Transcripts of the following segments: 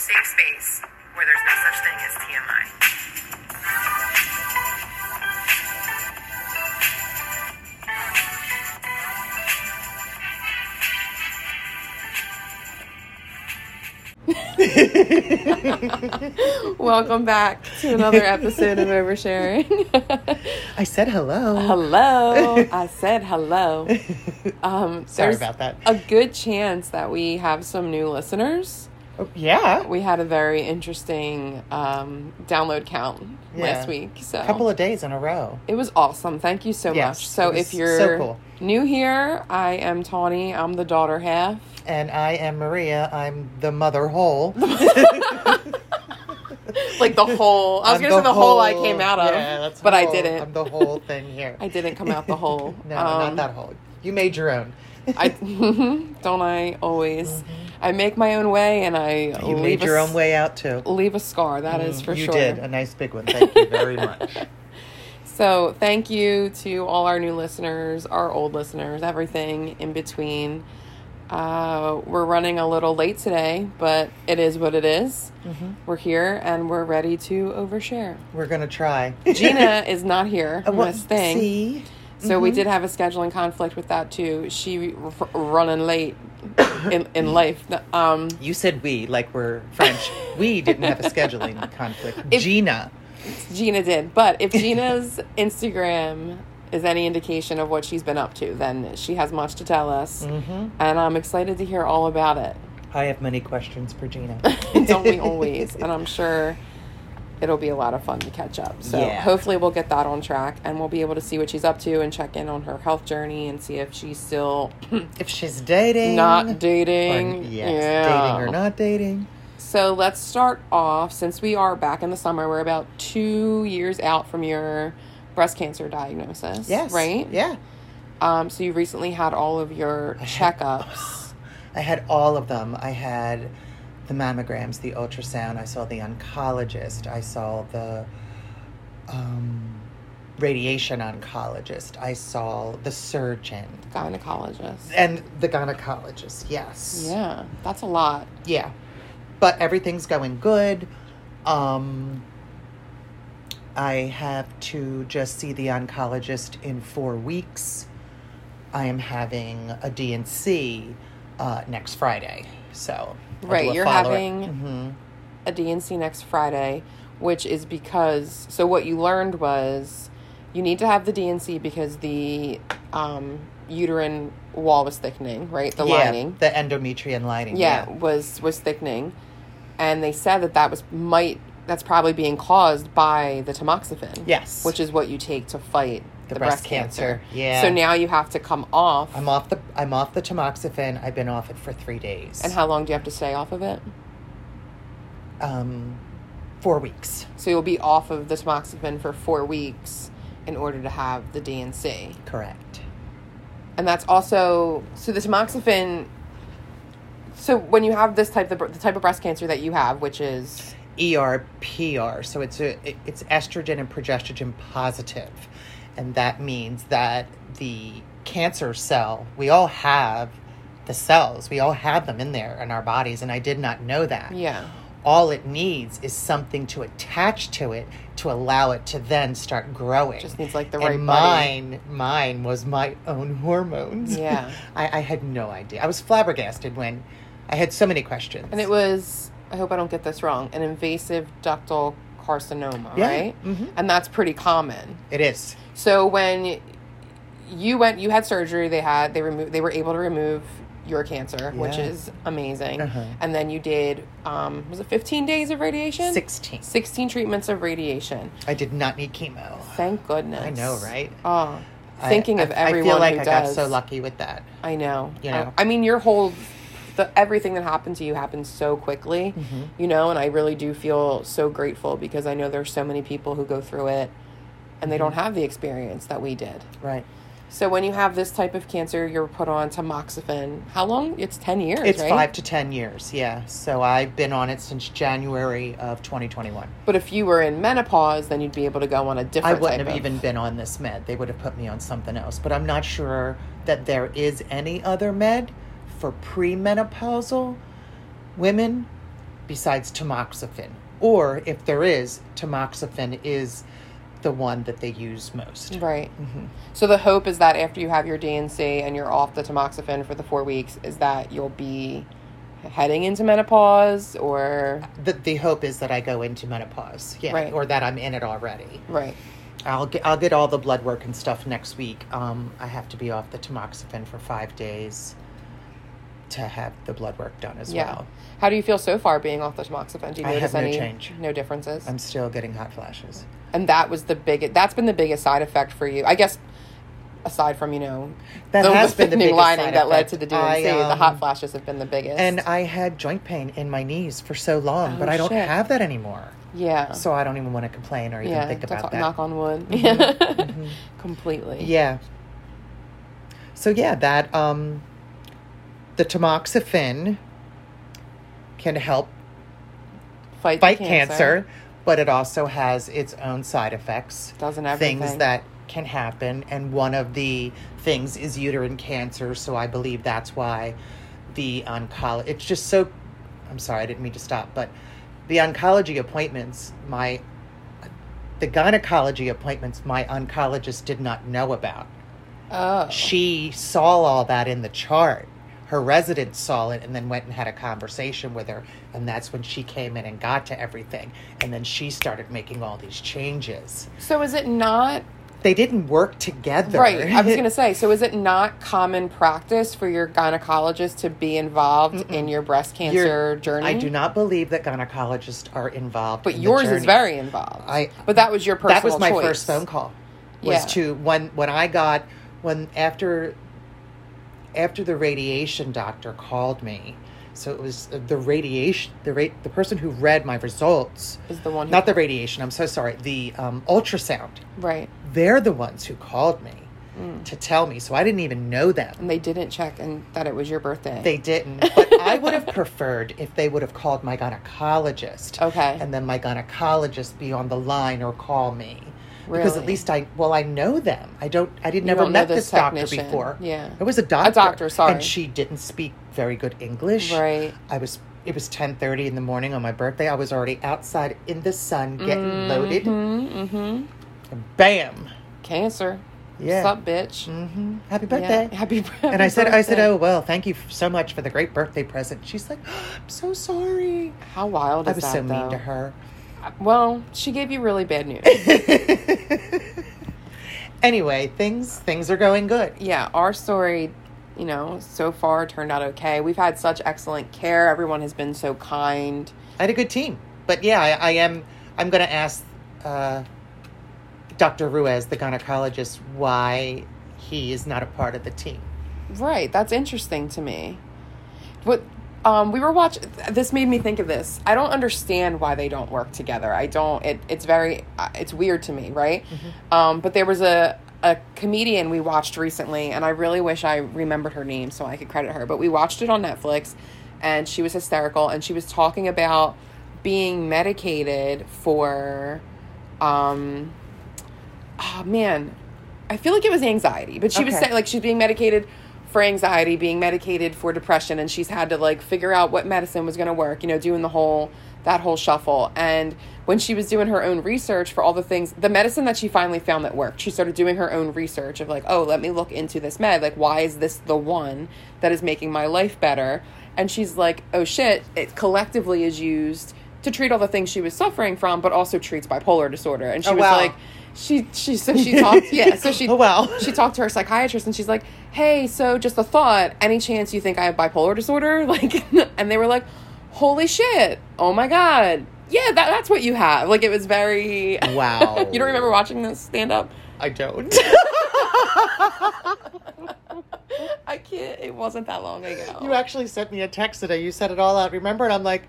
safe space where there's no such thing as TMI. Welcome back to another episode of Oversharing. I said hello. hello. I said hello. Um, Sorry about that. A good chance that we have some new listeners. Yeah. We had a very interesting um, download count Yeah. last week. So A couple of days in a row. it was awesome. Thank you so Yes, much. So if you're so cool. new here, I am Tawny. I'm the daughter half. And I am Maria. I'm the mother whole. Like the whole. I was going to say the whole. I came out of, Yeah, that's but I didn't. I'm the whole thing here. I didn't come out the whole. no, Um, not that hole. You made your own. I don't I always. I make my own way, and I you leave made your s- own way out too. Leave a scar. That is for you sure. You did a nice big one. Thank you very much. So thank you to all our new listeners, our old listeners, everything in between. Uh, we're running a little late today, but it is what it is. Mm-hmm. We're here and we're ready to overshare. We're gonna try. Gina is not here Uh, this thing. See, So we did have a scheduling conflict with that too. She r- running late in in life. Um, you said we like we're French. we didn't have a scheduling conflict. If- Gina. Gina did, but if Gina's Instagram is any indication of what she's been up to, then she has much to tell us, Mm-hmm. and I'm excited to hear all about it. I have many questions for Gina. Don't we always? And I'm sure it'll be a lot of fun to catch up. So Yeah. hopefully we'll get that on track, and we'll be able to see what she's up to and check in on her health journey and see if she's still if she's dating, not or- dating. yes, yeah. dating or not dating. So let's start off since we are back in the summer. We're about two years out from your breast cancer diagnosis. Yes, Right? Yeah, Um, so you recently had all of your checkups. I had all of them. I had the mammograms, the ultrasound. I saw the oncologist. I saw the um, radiation oncologist. I saw the surgeon Gynecologist. and the gynecologist. Yes. Yeah, that's a lot. Yeah. But everything's going good. Um, I have to just see the oncologist in four weeks. I am having a D&C uh, next Friday. So, Right, you're follow-up. having- Mhm. A D&C next Friday, which is because so what you learned was you need to have the D&C because the um, uterine wall was thickening, right? The yeah, lining. the endometrium lining. yeah, was was thickening, and they said that that was might that's probably being caused by the tamoxifen. Yes. which is what you take to fight the, The breast, breast cancer. cancer. Yeah. So now you have to come off. I'm off the I'm off the tamoxifen. I've been off it for three days. and how long do you have to stay off of it? Um, four weeks. So you'll be off of the tamoxifen for four weeks in order to have the D&C. Correct. And that's also so the tamoxifen. So when you have this type of the type of breast cancer that you have, which is ERPR. So it's a it's estrogen and progesterone positive, and that means that the cancer cell we all have the cells we all have them in there in our bodies, and I did not know that. yeah, All it needs is something to attach to it to allow it to then start growing. just needs like the and right body. mine, mine was my own hormones. Yeah. I, I had no idea. I was flabbergasted when I had so many questions. And it was I hope I don't get this wrong, an invasive ductal carcinoma, Yeah. right? Mhm. And that's pretty common. It is. So when you went, you had surgery. They had they removed. They were able to remove your cancer, which is amazing. Uh-huh. And then you did um, was it 15 days of radiation? 16. 16 treatments of radiation. I did not need chemo. Thank goodness. I know, right? Oh, thinking I, of everyone I feel like I does. got so lucky with that. I know. You know? I, I mean, your whole, the everything that happened to you happened so quickly, Mm-hmm. you know, and I really do feel so grateful because I know there's so many people who go through it and they don't Mm-hmm. have the experience that we did. Right. So when you have this type of cancer, you're put on tamoxifen. How long? It's 10 years, It's right? five to 10 years, yeah. So I've been on it since January of 2021. But if you were in menopause, then you'd be able to go on a different I wouldn't have of- even been on this med. They would have put me on something else. But I'm not sure that there is any other med for premenopausal women besides tamoxifen. Or if there is, tamoxifen is the one that they use most. Right. So the hope is that after you have your D&C and you're off the tamoxifen for the four weeks, is that you'll be heading into menopause or The, the hope is that I go into menopause, yeah, Right. or that I'm in it already. right. I'll get I'll get all the blood work and stuff next week. Um, I have to be off the tamoxifen for five days to have the blood work done as Yeah. well. How do you feel so far being off the tamoxifen? Do you I notice have no any change. no differences? I'm still getting hot flashes. and that was the biggest. That's been the biggest side effect for you, I guess. Aside from you know That the, has the been the biggest lining that led to the D&C, I, the um, hot flashes have been the biggest. And I had joint pain in my knees for so long, Oh, but I don't shit. have that anymore. yeah, So I don't even want to complain or even yeah. think about that. Mm-hmm. Knock on wood. Completely. Yeah. So yeah, that um the tamoxifen can help Fight, fight cancer. but it also has its own side effects. Doesn't everything. things that can happen and one of the things is uterine cancer, so I believe that's why the oncology it's just so I'm sorry, I didn't mean to stop, but the oncology appointments, my the gynecology appointments my oncologist did not know about. Oh, She saw all that in the chart. Her resident saw it and then went and had a conversation with her. And that's when she came in and got to everything. And then she started making all these changes. so is it not They didn't work together. Right. I was going to say, so is it not common practice for your gynecologist to be involved in your breast cancer You're- journey? I do not believe that gynecologists are involved. But in yours is very involved. I- but that was your personal That was my choice. first phone call. Was Yeah. to when when I got when after after the radiation doctor called me. So it was uh, the radiation the rate the person who read my results. Is the one who, Not the radiation. I'm so sorry. The um, ultrasound. right. They're the ones who called me Mm. to tell me. So I didn't even know them. And they didn't check and that it was your birthday. They didn't. But I would have preferred if they would have called my gynecologist. Okay. And then my gynecologist be on the line or call me. Because at least I well I know them. I don't I didn't You never met this this doctor before. Yeah. It was a doctor. A doctor, sorry. And she didn't speak very good English. Right. I was it was ten thirty in the morning on my birthday. I was already outside in the sun getting loaded. Mm-hmm. Bam. Cancer. Yeah. What's up, bitch? hmm Happy Yeah. birthday. Happy, birthday. And I said, I said, oh well, thank you so much for the great birthday present. She's like, I'm so sorry. How wild I was that, so though? mean to her. Well, she gave you really bad news. anyway, things things are going good. yeah, our story, you know, so far turned out okay. We've had such excellent care. Everyone has been so kind. I had a good team, but yeah, I, I am. I'm going to ask uh, Dr. Ruiz, the gynecologist, why he is not a part of the team. Right, that's interesting to me. What um, we were watching. This made me think of this. I don't understand why they don't work together. I don't. It, it's very. uh, It's weird to me, right? Um, but there was a a comedian we watched recently, and I really wish I remembered her name so I could credit her. But we watched it on Netflix, and she was hysterical, and she was talking about being medicated for. Um, oh man, I feel like it was anxiety, but she was saying like she's being medicated for anxiety, being medicated for depression, and she's had to like figure out what medicine was going to work. You know, doing the whole that whole shuffle. And when she was doing her own research for all the things, the medicine that she finally found that worked, she started doing her own research of like, oh, let me look into this med. Like, why is this the one that is making my life better? And she's like, oh shit, it collectively is used to treat all the things she was suffering from, but also treats bipolar disorder. And she Oh, was wow. like, she she so she talked yeah so she Oh, wow. she talked to her psychiatrist and she's like hey so just a thought any chance you think i have bipolar disorder like and they were like holy shit oh my god yeah that, that's what you have like it was very Wow. you don't remember watching this stand up I don't. i can't it wasn't that long ago you actually sent me a text today. You said it all out. Remember? And I'm like,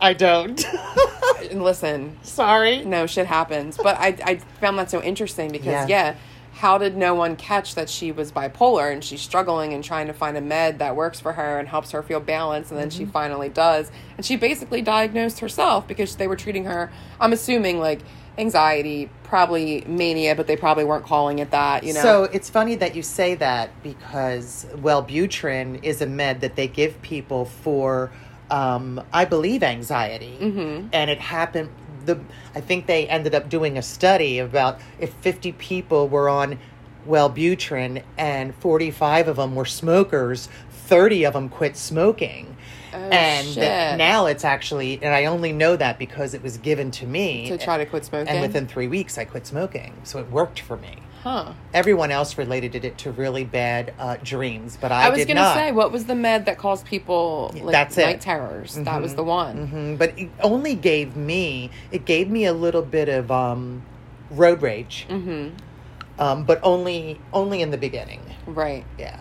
I don't. listen Sorry. no shit happens but i i found that so interesting because Yeah. yeah. how did no one catch that she was bipolar and she's struggling and trying to find a med that works for her and helps her feel balanced and then she mm-hmm. finally does and she basically diagnosed herself because they were treating her i'm assuming like anxiety, probably mania, but they probably weren't calling it that, you know. So it's funny that you say that because Wellbutrin is a med that they give people for, um, I believe, anxiety, mm-hmm. and it happened. The I think they ended up doing a study about if fifty people were on Wellbutrin and forty five of them were smokers, thirty of them quit smoking. Oh, and shit. now it's actually, and I only know that because it was given to me to try to quit smoking. and within three weeks, I quit smoking. So it worked for me. Huh. Everyone else related it to really bad uh, dreams, but I, I, was gonna say, what was the med that caused people like That's it. night terrors? That was the one. Mhm, But it only gave me, it gave me a little bit of um, road rage, Mm-hmm. um, but only only in the beginning. Right. Yeah.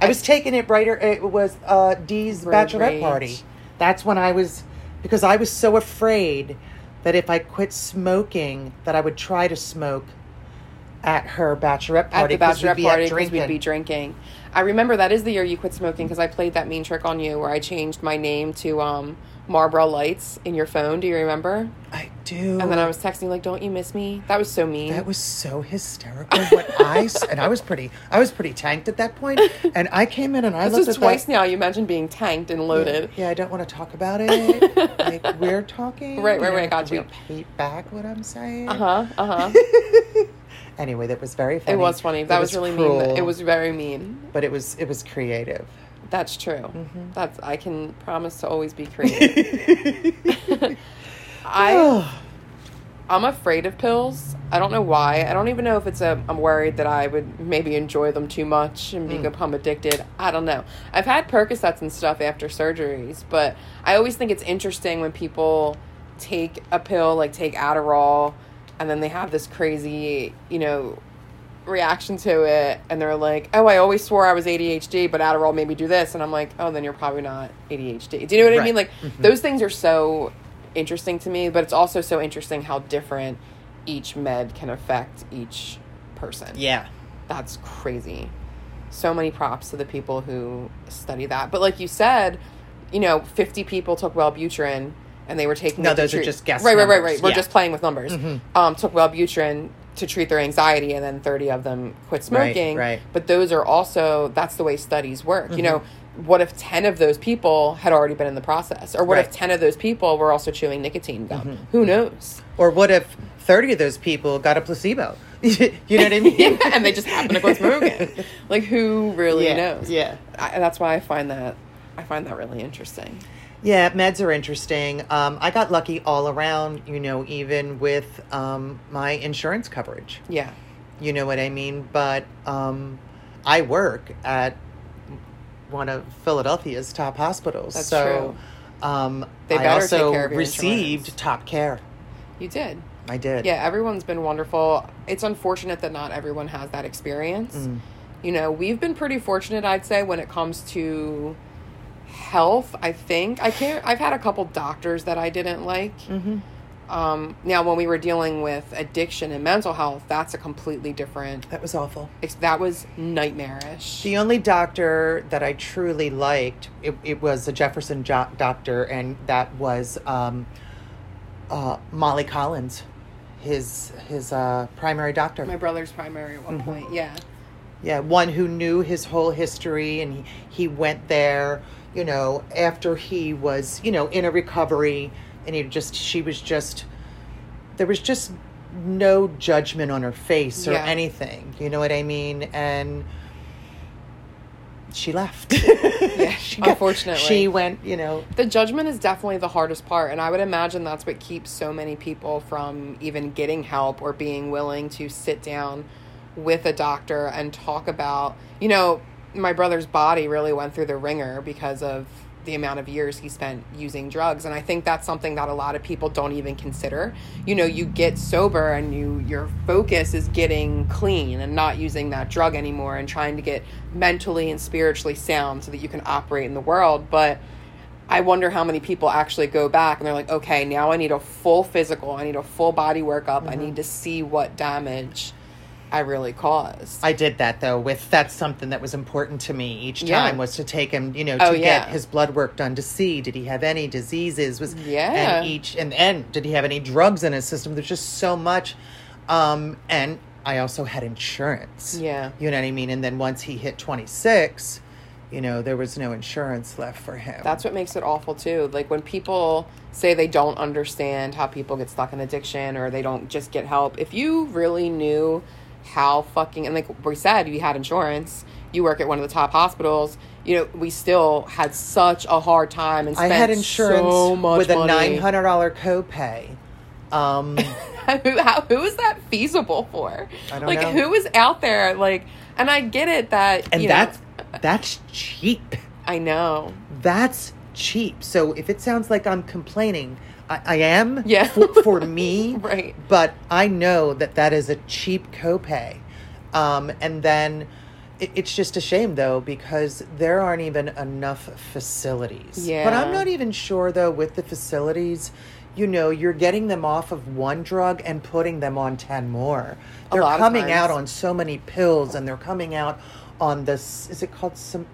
I was taking it brighter. It was uh, Dee's Road bachelorette rage. party. That's when I was, because I was so afraid that if I quit smoking, that I would try to smoke at her bachelorette At party. the 'cause we'd bachelorette be party because we'd be drinking. I remember that is the year you quit smoking because I played that mean trick on you where I changed my name to um, Marlboro Lights in your phone. Do you remember? I do. And then I was texting like, "Don't you miss me?" That was so mean. That was so hysterical. When I and I was pretty, I was pretty tanked at that point, and I came in and I this looked is at twice that. now. You mentioned being tanked and loaded. Yeah, I don't want to talk about it. like we're talking. Right, right, right, got you. Repeat back what I'm saying. Uh huh. Uh huh. Anyway, that was very funny. it was funny. That was, really mean. It was very mean. but it was it was creative. That's true. Mm-hmm. That's I can promise to always be creative. I I'm afraid of pills. I don't know why. I don't even know if it's a. I'm worried that I would maybe enjoy them too much and Mm. become addicted. I don't know. I've had Percocets and stuff after surgeries, but I always think it's interesting when people take a pill, like take Adderall, and then they have this crazy, you know, reaction to it, and they're like, "Oh, I always swore I was ADHD, but Adderall made me do this," and I'm like, "Oh, then you're probably not ADHD." Do you know what I mean? Like mm-hmm. those things are so interesting to me, but it's also so interesting how different each med can affect each person. Yeah. That's crazy. So many props to the people who study that. But like you said, you know, 50 people took Wellbutrin and they were taking No, those are just guess Right, right, right, right. We're Yeah. Mm-hmm. just playing with numbers. Um, took Wellbutrin to treat their anxiety and then 30 of them quit smoking. right. Mm-hmm. But those are also that's the way studies work. You know, what if 10 of those people had already been in the process? Or what if 10 of those people were also chewing nicotine gum? Mm-hmm. Who knows? Or what if thirty of those people got a placebo? you know what I mean? yeah, and they just happen to quit smoking. Like who really Yeah, knows? yeah. I, that's why I find that I find that really interesting. Yeah, meds are interesting. Um, I got lucky all around, you know, even with um, my insurance coverage. Yeah, You know what I mean? But um, I work at one of Philadelphia's top hospitals. That's so Um, They I also take care of received insurance. top care. you did. I did. Yeah, everyone's been wonderful. It's unfortunate that not everyone has that experience. Mm. You know, we've been pretty fortunate, I'd say, when it comes to health. I think I can't. I've had a couple doctors that I didn't like. hmm Um, now, when we were dealing with addiction and mental health, that's a completely different. That was awful. That was nightmarish. The only doctor that I truly liked, it, it was a Jefferson jo- doctor, and that was um, uh, Molly Collins, his his uh, primary doctor. My brother's primary at one Mm-hmm. point. Yeah. Yeah, one who knew his whole history, and he, he went there, you know, after he was, you know, in a recovery, and he just, she was just, there was just no judgment on her face or Yeah. anything, you know what I mean? And she left. Yeah, she got- unfortunately. She went, you know, The judgment is definitely the hardest part, and I would imagine that's what keeps so many people from even getting help or being willing to sit down with a doctor and talk about, you know, my brother's body really went through the wringer because of the amount of years he spent using drugs. And I think that's something that a lot of people don't even consider. You know, you get sober and you your focus is getting clean and not using that drug anymore and trying to get mentally and spiritually sound so that you can operate in the world, but I wonder how many people actually go back and they're like, okay, now I need a full physical, I need a full body workup, I mm-hmm. need to see what damage I really caused. I did that though. With that's something that was important to me each Yeah. time was to take him, you know, Oh, to yeah. get his blood work done to see did he have any diseases. Was Yeah. and each and and did he have any drugs in his system? There's just so much, um, and I also had insurance. Yeah. you know what I mean. And then once he hit 26, you know, there was no insurance left for him. That's what makes it awful too. Like when people say they don't understand how people get stuck in addiction or they don't just get help. If you really knew how fucking and like we said, you had insurance, you work at one of the top hospitals. You know, we still had such a hard time and I spent had insurance so much with a nine hundred dollar copay. Um, who, how, who is that feasible for? I don't like know. who is out there like and I get it that and you know, that's that's cheap. I know. That's cheap. So if it sounds like I'm complaining, I, I am Yeah. for, for me. Right. But I know that that is a cheap copay. Um, and then it, it's just a shame though because there aren't even enough facilities. Yeah. But I'm not even sure though with the facilities. You know, you're getting them off of one drug and putting them on 10 more. They're coming out on so many pills and they're coming out on this, is it called some,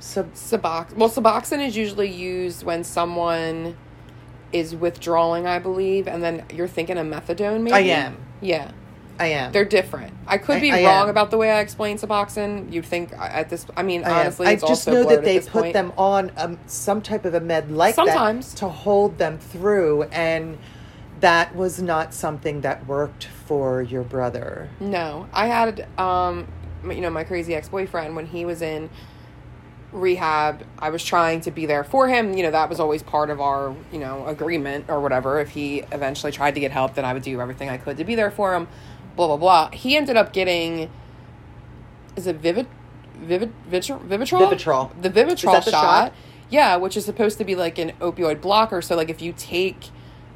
sub, Subox. Well, Suboxone is usually used when someone is withdrawing, I believe, and then you're thinking of methadone. Maybe I am. Yeah, I am. they're different. I could be I wrong am. about the way I explain Suboxone. You'd think I- at this. I mean, I am. honestly, I it's just also know blurred that they this put point. them on um, some type of a med like Sometimes. that to hold them through, and that was not something that worked for your brother. No, I had um, you know, my crazy ex boyfriend when he was in rehab. I was trying to be there for him. You know, that was always part of our you know agreement or whatever. If he eventually tried to get help, then I would do everything I could to be there for him. Blah blah blah. He ended up getting. Is it Vivid, Vivid, Vivitrol? Vivitrol. Vivitrol. The Vivitrol the shot. shot? Yeah, which is supposed to be like an opioid blocker. So like if you take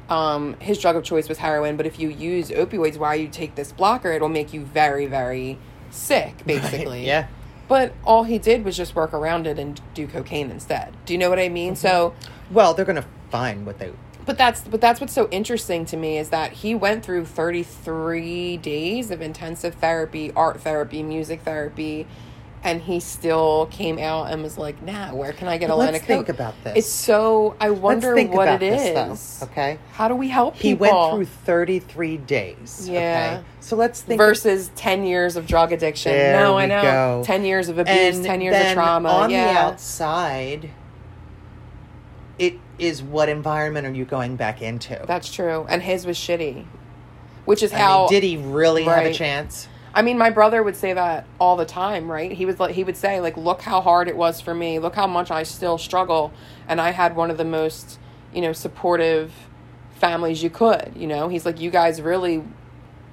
um, his drug of choice was heroin, but if you use opioids while you take this blocker, it'll make you very, very sick, basically. yeah. But all he did was just work around it and do cocaine instead. Do you know what I mean? Mm-hmm. So, Well, they're gonna find what they. but that's but that's what's so interesting to me is that he went through 33 days of intensive therapy, art therapy, music therapy, and he still came out and was like, "Nah, where can I get a line let's of coke?" think about this. It's so I wonder what it this, is. though, okay? How do we help him? He people? went through thirty three days. Yeah. Okay? So let's think. versus 10 years of drug addiction. No, I know. go. 10 years of abuse, and 10 years of trauma. On yeah. the outside, it is what environment are you going back into? That's true. And his was shitty. Which is I how mean, did he really have a chance? I mean, my brother would say that all the time, right? He was like, he would say, like, look how hard it was for me. Look how much I still struggle. And I had one of the most, you know, supportive families you could. You know, he's like, you guys really,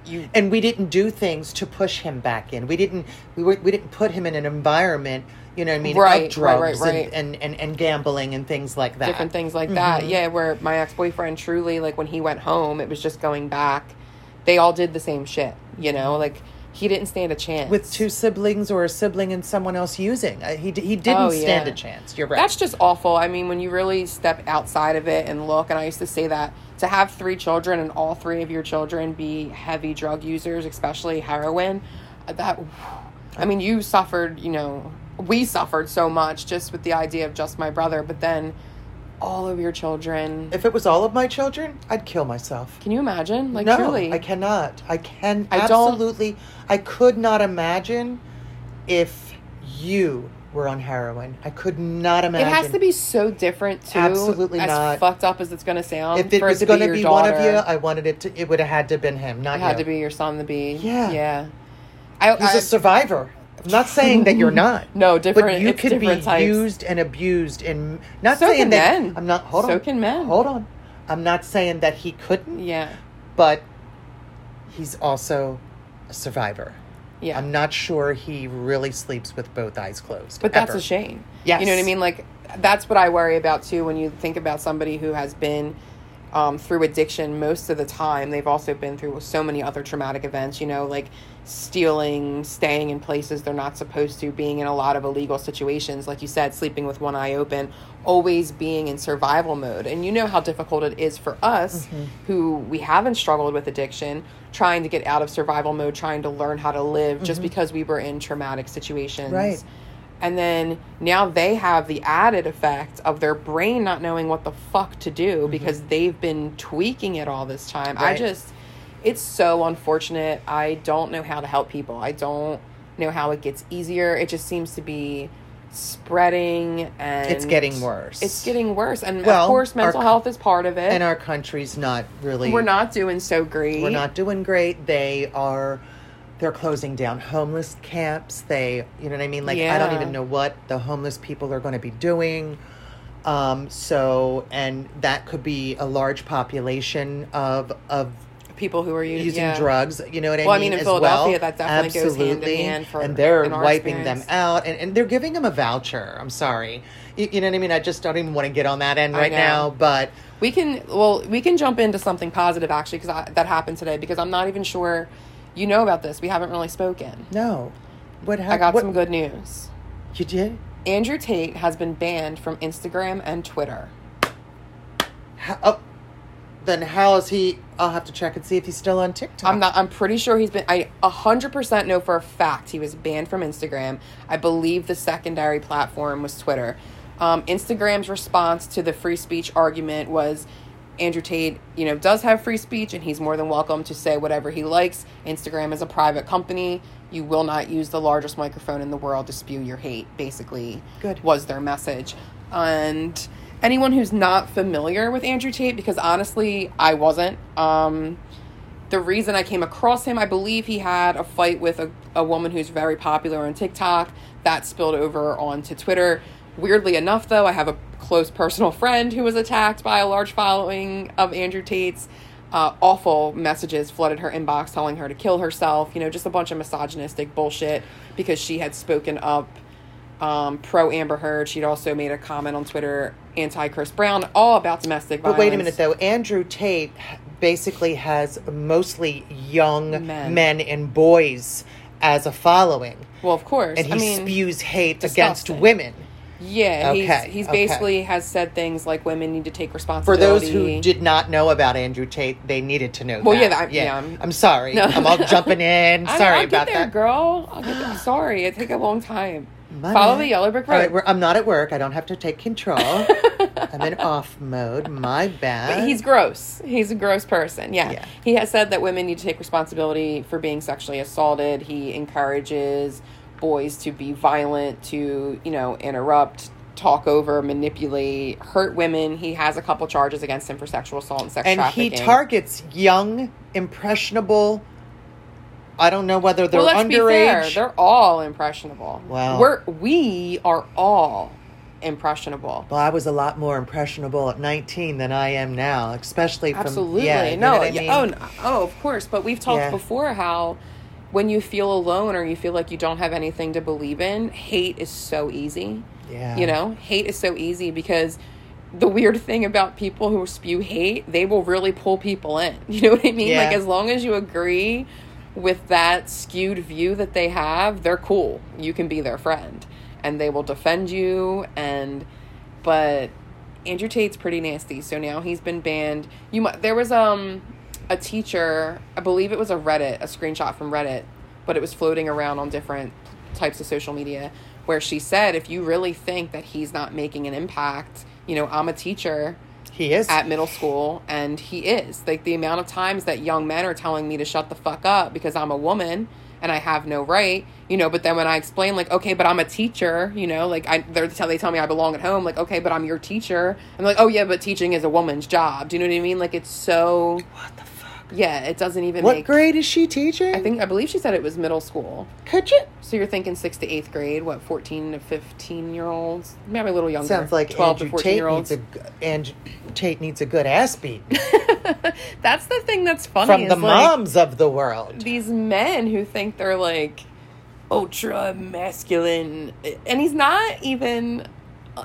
you, and we didn't do things to push him back in. We didn't we were, we didn't put him in an environment, you know what I mean, Right, drugs right, right. And, and, and, and gambling and things like that. different things like that. Mhm. Yeah, where my ex boyfriend truly, like, when he went home, it was just going back. They all did the same shit. You know, like he didn't stand a chance With two siblings or a sibling and someone else using, uh, he d- he didn't Oh, stand yeah. a chance. You're right. That's just awful. I mean, when you really step outside of it and look, and I used to say that to have three children and all three of your children be heavy drug users, especially heroin, uh, that, I mean, you suffered, you know, we suffered so much just with the idea of just my brother, but then all of your children. if it was all of my children, I'd kill myself. Can you imagine? Like, no, truly. I cannot. I can I don't- absolutely. I could not imagine if you were on heroin. I could not imagine. It has to be so different too. Absolutely as not. fucked up as it's going to sound. If it was going to your be one of you. I wanted it to. It would have had to have been him, not it had you. to be your son to be. Yeah. yeah. I, He's I- a survivor. I'm not saying that you're not. No, different- But you could be types. used and abused, and not So saying can that men. I'm not. Hold So on. can men. Hold on. I'm not saying that he couldn't, yeah, but he's also a survivor. yeah. I'm not sure he really sleeps with both eyes closed. But that's ever. a shame. Yes. You know what I mean? Like that's what I worry about too when you think about somebody who has been um, through addiction most of the time. They've also been through so many other traumatic events, you know, like stealing, staying in places they're not supposed to, being in a lot of illegal situations, like you said, sleeping with one eye open, always being in survival mode. And you know how difficult it is for us Mm-hmm. who we haven't struggled with addiction, trying to get out of survival mode, trying to learn how to live just because we were in traumatic situations. Mm-hmm. Right. And then now they have the added effect of their brain not knowing what the fuck to do because they've been tweaking it all this time. I Mm-hmm. Just, it's so unfortunate. I don't know how to help people. I don't know how it gets easier. It just seems to be spreading and It's getting worse. It's getting worse. And Well, of course, mental our- health is part of it. and our country's not really. We're not doing so great. We're not doing great. They are. They're closing down homeless camps. They, you know what I mean? Like I don't even know what the homeless people are going to be doing. Um, so, and that could be a large population of of people who are using, using yeah. drugs. You know what I Well, I mean? mean, in as Philadelphia, well. that definitely goes hand in hand for- and they're in wiping experience. them out, and, and they're giving them a voucher. I'm sorry, you, you know what I mean? I just don't even want to get on that end right now, but We can well, we can jump into something positive actually because that happened today because I'm not even sure you know about this. We haven't really spoken. no. What I got what, some good news. You did? Andrew Tate has been banned from Instagram and Twitter. How, oh, then how is he? I'll have to check and see if he's still on TikTok. I'm not. I'm pretty sure he's been. I hundred percent know for a fact he was banned from Instagram. I believe the secondary platform was Twitter. Um, Instagram's response to the free speech argument was Andrew Tate, you know, does have free speech and he's more than welcome to say whatever he likes. Instagram is a private company. You will not use the largest microphone in the world to spew your hate. Basically, Good. was their message. And anyone who's not familiar with Andrew Tate, because honestly, I wasn't. Um, the reason I came across him, I believe he had a fight with a, a woman who's very popular on TikTok. That spilled over onto Twitter. Weirdly enough, though, I have a close personal friend who was attacked by a large following of Andrew Tate's. Uh, awful messages flooded her inbox telling her to kill herself. You know, just a bunch of misogynistic bullshit because she had spoken up um, pro Amber Heard. She'd also made a comment on Twitter anti Chris Brown, all about domestic But violence. wait a minute, though. Andrew Tate basically has mostly young Men. men, and boys as a following, Well, of course. and he I mean, spews hate disgusting. against women. Yeah, Okay, he's he's okay. basically has said things like women need to take responsibility. For those who did not know about Andrew Tate, they needed to know. Well, that. yeah, that- yeah, I'm- I'm sorry. No. I'm all jumping in. I- Sorry I'll about there, that. girl. I'll get there. Sorry, it took a long time. Follow the yellow brick road. right, I'm not at work. I don't have to take control. I'm in off mode. My bad. But he's gross. He's a gross person. Yeah. Yeah. He has said that women need to take responsibility for being sexually assaulted. He encourages boys to be violent, to, you know, interrupt, talk over, manipulate, hurt women. He has a couple charges against him for sexual assault and sex and he targets young, impressionable. I don't know whether they're well, let's be fair. underage. They're all impressionable. Wow. We're we are all impressionable. well, I was a lot more impressionable at 19 than I am now, especially from Absolutely. Yeah, you no. I mean? Oh, no, oh, of course. But we've talked Yeah. before how when you feel alone or you feel like you don't have anything to believe in, hate is so easy. Yeah. You know, hate is so easy because the weird thing about people who spew hate, they will really pull people in. You know what I mean? Yeah. Like as long as you agree with that skewed view that they have, they're cool. You can be their friend and they will defend you and but Andrew Tate's pretty nasty. So now he's been banned. You might there was um a teacher, I believe it was a Reddit, a screenshot from Reddit, but it was floating around on different types of social media where she said if you really think that he's not making an impact, you know, I'm a teacher he is. at middle school and he is. Like the amount of times that young men are telling me to shut the fuck up because I'm a woman and I have no right, you know, but then when I explain like, okay, but I'm a teacher, you know, like I they're tell they tell me I belong at home, like, okay, but I'm your teacher. I'm like, oh yeah, but teaching is a woman's job. Do you know what I mean? Like it's so what the? Yeah, it doesn't even What make grade is she teaching? I think I believe she said it was middle school. Could you? So you're thinking sixth to eighth grade, what, fourteen to fifteen year olds? Maybe a little younger. Sounds like twelve Andrew to fourteen Tate year olds. needs a g- and Tate needs a good ass beat That's the thing that's funny. from the is, like, moms of the world. these men who think they're like ultra masculine and he's not even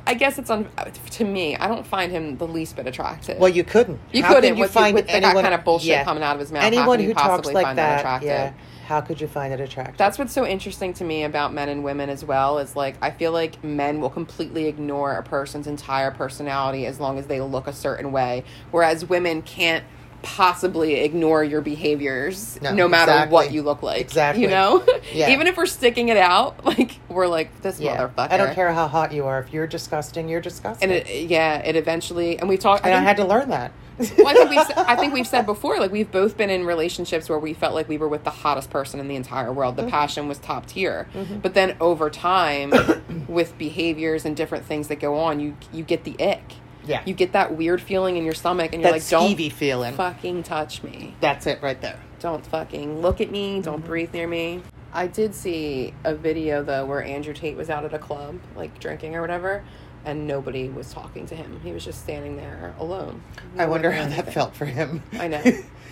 I guess it's on to me. I don't find him the least bit attractive. Well, you couldn't. You How couldn't can you with, find with the, that anyone kind of bullshit yeah. coming out of his mouth. Anyone who talks like find that, that, attractive? yeah. How could you find it attractive? That's what's so interesting to me about men and women as well is like I feel like men will completely ignore a person's entire personality as long as they look a certain way, whereas women can't possibly ignore your behaviors no, No, matter exactly. what you look like. Exactly. You know? Yeah. Even if we're sticking it out, like we're like this yeah. motherfucker. I don't care how hot you are. If you're disgusting, you're disgusting. And it, yeah, it eventually and we talked and I think- had to learn that. well, I think we've I think we've said before, like we've both been in relationships where we felt like we were with the hottest person in the entire world. Mm-hmm. The passion was top tier, but then over time, with behaviors and different things that go on, you you get the ick. Yeah. you get that weird feeling in your stomach, and you're that like, "Don't feeling. fucking touch me! That's it right there. Don't fucking look at me! Don't Mm-hmm. breathe near me." I did see a video though where Andrew Tate was out at a club, like drinking or whatever. And nobody was talking to him. He was just standing there alone. I wonder how that felt for him. I know.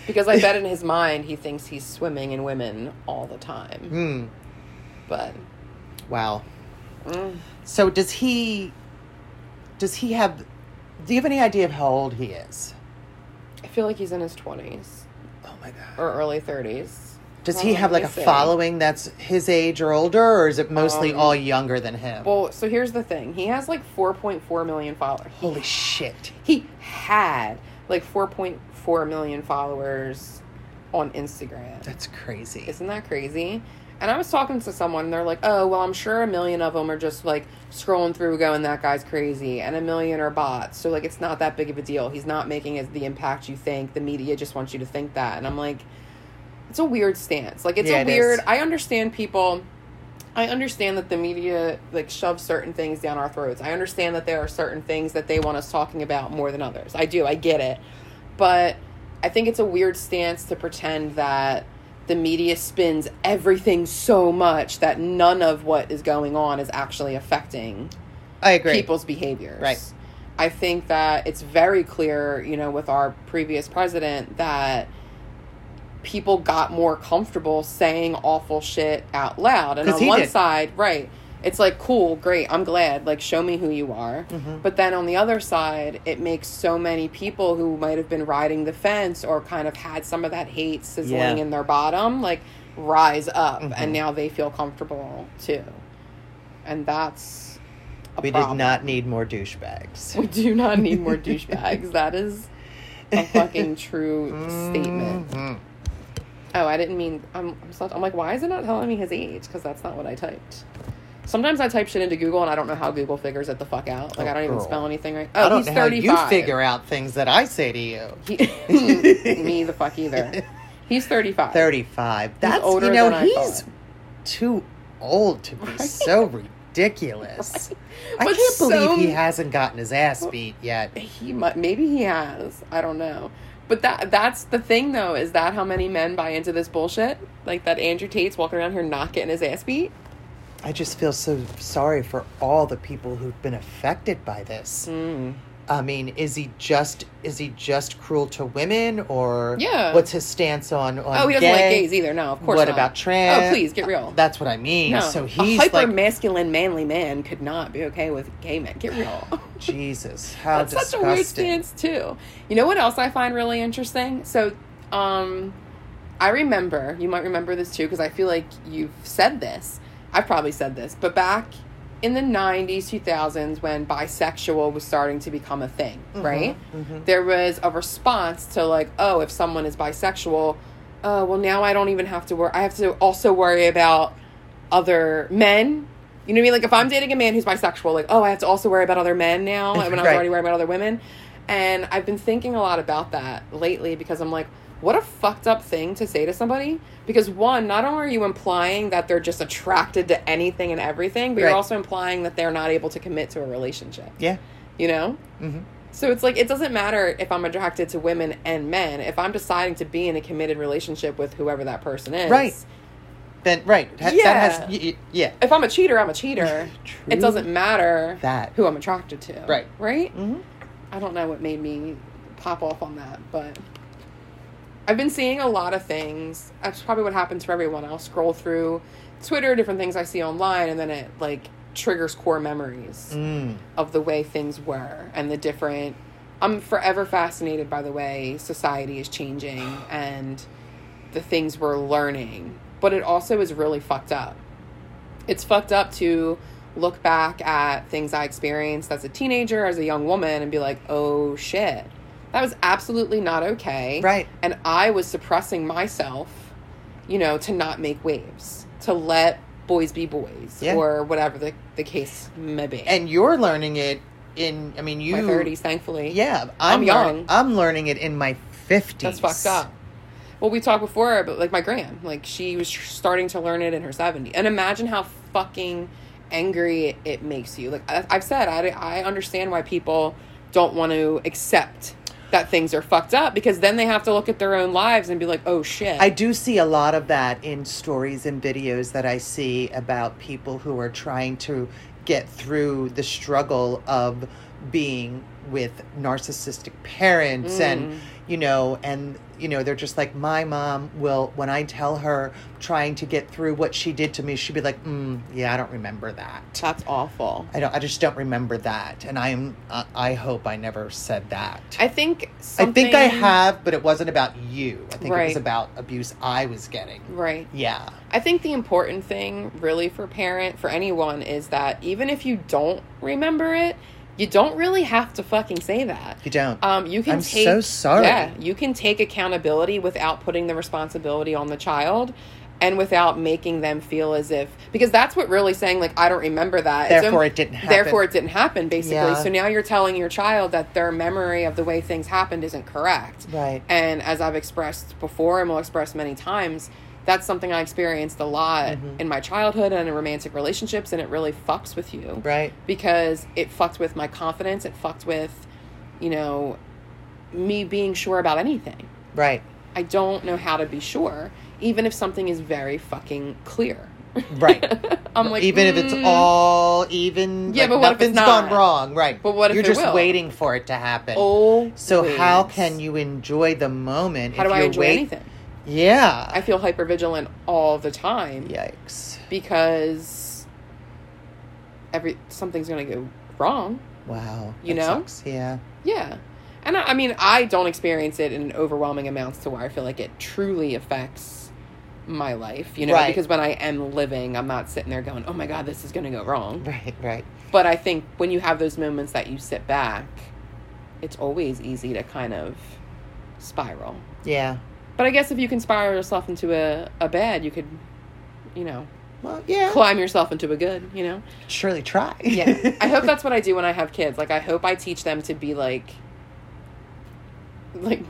Because I bet in his mind he thinks he's swimming in women all the time. Hmm. But Wow. mm, So does he? Does he have? Do you have any idea of how old he is? I feel like he's in his 20s Oh my god. or early 30s. Does he have like a following that's his age or older, or is it mostly Um, all younger than him? Well, so here's the thing. He has like 4.4 million followers. Holy shit! He had like 4.4 million followers on Instagram. That's crazy. Isn't that crazy? And I was talking to someone, and they're like, "Oh, well, I'm sure a million of them are just like scrolling through, going, that guy's crazy,' and a million are bots. So like, it's not that big of a deal. He's not making as the impact you think. The media just wants you to think that." And I'm like, it's a weird stance. Like, it's Yeah, a it weird. is. I understand people. I understand that the media like shoves certain things down our throats. I understand that there are certain things that they want us talking about more than others. I do. I get it. But I think it's a weird stance to pretend that the media spins everything so much that none of what is going on is actually affecting I agree. people's behaviors. Right. I think that it's very clear, you know, with our previous president that people got more comfortable saying awful shit out loud. And on one did. side, right, it's like, cool, great, I'm glad. Like, show me who you are. Mm-hmm. But then on the other side, it makes so many people who might have been riding the fence or kind of had some of that hate sizzling Yeah. in their bottom, like, rise up. Mhm. And now they feel comfortable too. And that's. We problem. did not need more douchebags. We do not need more douchebags. That is a fucking true statement. Mhm. Oh, I didn't mean. I'm. I'm, so, I'm like, why is it not telling me his age? Because that's not what I typed. Sometimes I type shit into Google and I don't know how Google figures it the fuck out. Like Oh, I don't even girl. spell anything right. I Oh, don't he's know how thirty you figure out things that I say to you. me the fuck either. He's thirty five. Thirty-five. That's older you know he's too old to be Right. so ridiculous. I But can't believe he hasn't gotten his ass beat yet. He. Maybe he has. I don't know. But that that's the thing though. Is that how many men buy into this bullshit? Like that Andrew Tate's walking around here not getting his ass beat. I just feel so sorry for all the people who've been affected by this. Mm. I mean, is he just is he just cruel to women or Yeah. What's his stance on on Oh, he doesn't like gays either. No, of course What not. about trans? Oh, please get real. That's what I mean. no, So a hyper like masculine, manly man could not be okay with gay men. Get real. Jesus, how That's disgusting. such a weird stance too. You know what else I find really interesting? So, um, I remember you might remember this too because I feel like you've said this. I've probably said this, but back in the '90s, 2000s, when bisexual was starting to become a thing, right? mhm. There was a response to like, oh, if someone is bisexual, uh, well, now I don't even have to worry. I have to also worry about other men. You know what I mean? Like if I'm dating a man who's bisexual, like, oh, I have to also worry about other men now when I was Right. already worrying about other women. And I've been thinking a lot about that lately because I'm like, what a fucked up thing to say to somebody. Because one, not only are you implying that they're just attracted to anything and everything, but you're also implying that they're not able to commit to a relationship. Yeah. You know? hmm So it's like it doesn't matter if I'm attracted to women and men. If I'm deciding to be in a committed relationship with whoever that person is, Right. Then right. That, Yeah. That has, yeah. If I'm a cheater, I'm a cheater. It doesn't matter that. who I'm attracted to. Right. Right. hmm I don't know what made me pop off on that, but I've been seeing a lot of things. That's probably what happens for everyone. I'll scroll through Twitter, different things I see online, and then it like triggers core memories Mm. of the way things were and the different I'm forever fascinated by the way society is changing and the things we're learning. But it also is really fucked up. It's fucked up to look back at things I experienced as a teenager, as a young woman, and be like, oh shit, that was absolutely not okay. Right. And I was suppressing myself, you know, to not make waves, to let boys be boys, Yeah. or whatever the, the case may be. And you're learning it in. I mean, you. my 30s, thankfully. Yeah, I'm I'm, young. learning- I'm learning it in my fifties. That's fucked up. Well, we talked before, but like my gran, like she was starting to learn it in her 70s. And imagine how fucking angry it, makes you. Like I, I've said, I, I understand why people don't want to accept that things are fucked up because then they have to look at their own lives and be like, oh shit. I do see a lot of that in stories and videos that I see about people who are trying to get through the struggle of being with narcissistic parents and Mm. you know and you know they're just like my mom will when I tell her trying to get through what she did to me she'd be like mm, yeah I don't remember that That's awful. I don't I just don't remember that and I'm uh, I hope I never said that I think I think I have but it wasn't about you I think it was about abuse I was getting Right. yeah I think the important thing, really, for parent, for anyone, is that even if you don't remember it, you don't really have to fucking say that. You don't. Um, you can I'm take. so sorry. Yeah, you can take accountability without putting the responsibility on the child, and without making them feel as if because that's what really saying like I don't remember that. Therefore um, it didn't happen. Therefore it didn't happen. Basically, Yeah. so now you're telling your child that their memory of the way things happened isn't correct. Right. And as I've expressed before and will express many times, that's something I experienced a lot Mm-hmm. in my childhood and in romantic relationships, and it really fucks with you Right. because it fucked with my confidence. It fucked with, you know, me being sure about anything. Right. I don't know how to be sure, even if something is very fucking clear. Right. I'm like, even if it's mm, all even Yeah, like, but what if it's nothing's gone wrong. Right. But what if you're just will? waiting for it to happen? Oh, so how can you enjoy the moment? How if do you're enjoy wait- anything? Yeah. I feel hyper vigilant all the time Yikes. because every something's gonna go wrong. Wow. You know? sucks. Yeah. Yeah. And I, I mean, I don't experience it in overwhelming amounts to where I feel like it truly affects my life, you know, Right. because when I am living, I'm not sitting there going, oh my God, this is going to go wrong. Right. Right. But I think when you have those moments that you sit back, it's always easy to kind of spiral. Yeah. But I guess if you can spiral yourself into a, a bad, you could, you know, Well, yeah. climb yourself into a good, you know? Surely try. yeah i hope that's what i do when i have kids like i hope i teach them to be like like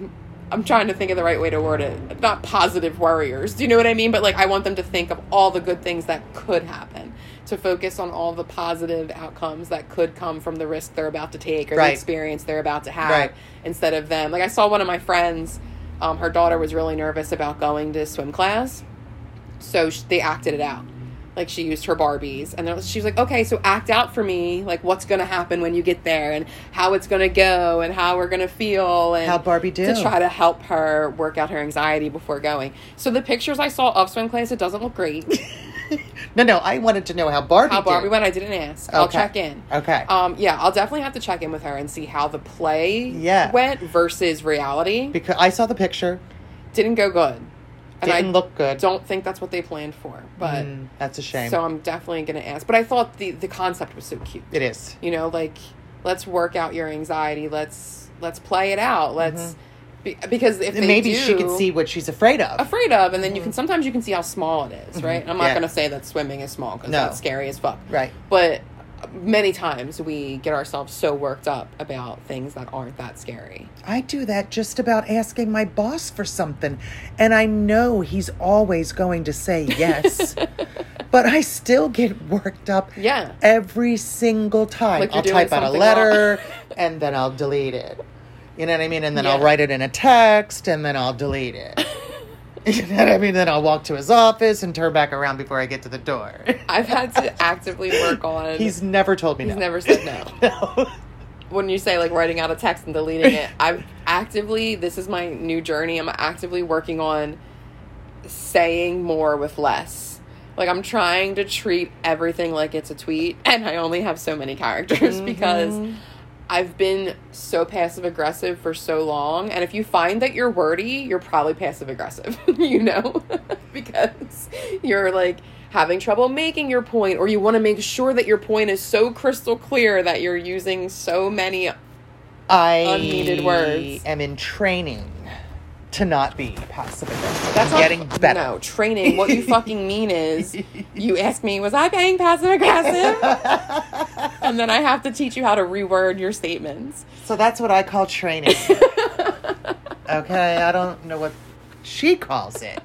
i'm trying to think of the right way to word it not positive warriors do you know what i mean but like i want them to think of all the good things that could happen to focus on all the positive outcomes that could come from the risk they're about to take or Right. the experience they're about to have Right. instead of them like i saw one of my friends um, her daughter was really nervous about going to swim class so sh- they acted it out. Like she used her Barbies, and she was like, "Okay, so act out for me, like what's gonna happen when you get there, and how it's gonna go, and how we're gonna feel, and How'd Barbie do? to try to help her work out her anxiety before going." So the pictures I saw of swim class, it doesn't look great. no, no. I wanted to know how Barbie. how Barbie did. went, I didn't ask. I'll Okay. check in. Okay. Um, yeah, I'll definitely have to check in with her and see how the play Yeah. went versus reality. because I saw the picture. Didn't go good, and Didn't I look good. don't think that's what they planned for. But Mm, that's a shame. So I'm definitely gonna ask. But I thought the the concept was so cute. it is. You know, like let's work out your anxiety. Let's let's play it out. Let's be, because if maybe do, she can see what she's afraid of. afraid of, and then you can sometimes you can see how small it is, right? And I'm not Mm-hmm. Yeah. gonna say that swimming is small because No. that's scary as fuck. Right. But many times we get ourselves so worked up about things that aren't that scary. I do that just about asking my boss for something, and I know he's always going to say yes, but I still get worked up Yeah. every single time. Like I'll type out a letter and then I'll delete it. You know what I mean? And then I'll write it in a text and then I'll delete it. you know what I mean? Then I'll walk to his office and turn back around before I get to the door. I've had to actively work on. He's never told me no. He's no. never said no. no. when you say like writing out a text and deleting it, I've actively this is my new journey. I'm actively working on saying more with less. Like I'm trying to treat everything like it's a tweet, and I only have so many characters because mm-hmm. I've been so passive aggressive for so long. And if you find that you're wordy, you're probably passive aggressive, you know, because you're like having trouble making your point, or you want to make sure that your point is so crystal clear that you're using so many. I Unneeded words. am in training to not be passive aggressive. That's not- getting better. No, training. What you fucking mean is you ask me, was I being passive aggressive? and then I have to teach you how to reword your statements. So that's what I call training. okay, I don't know what she calls it.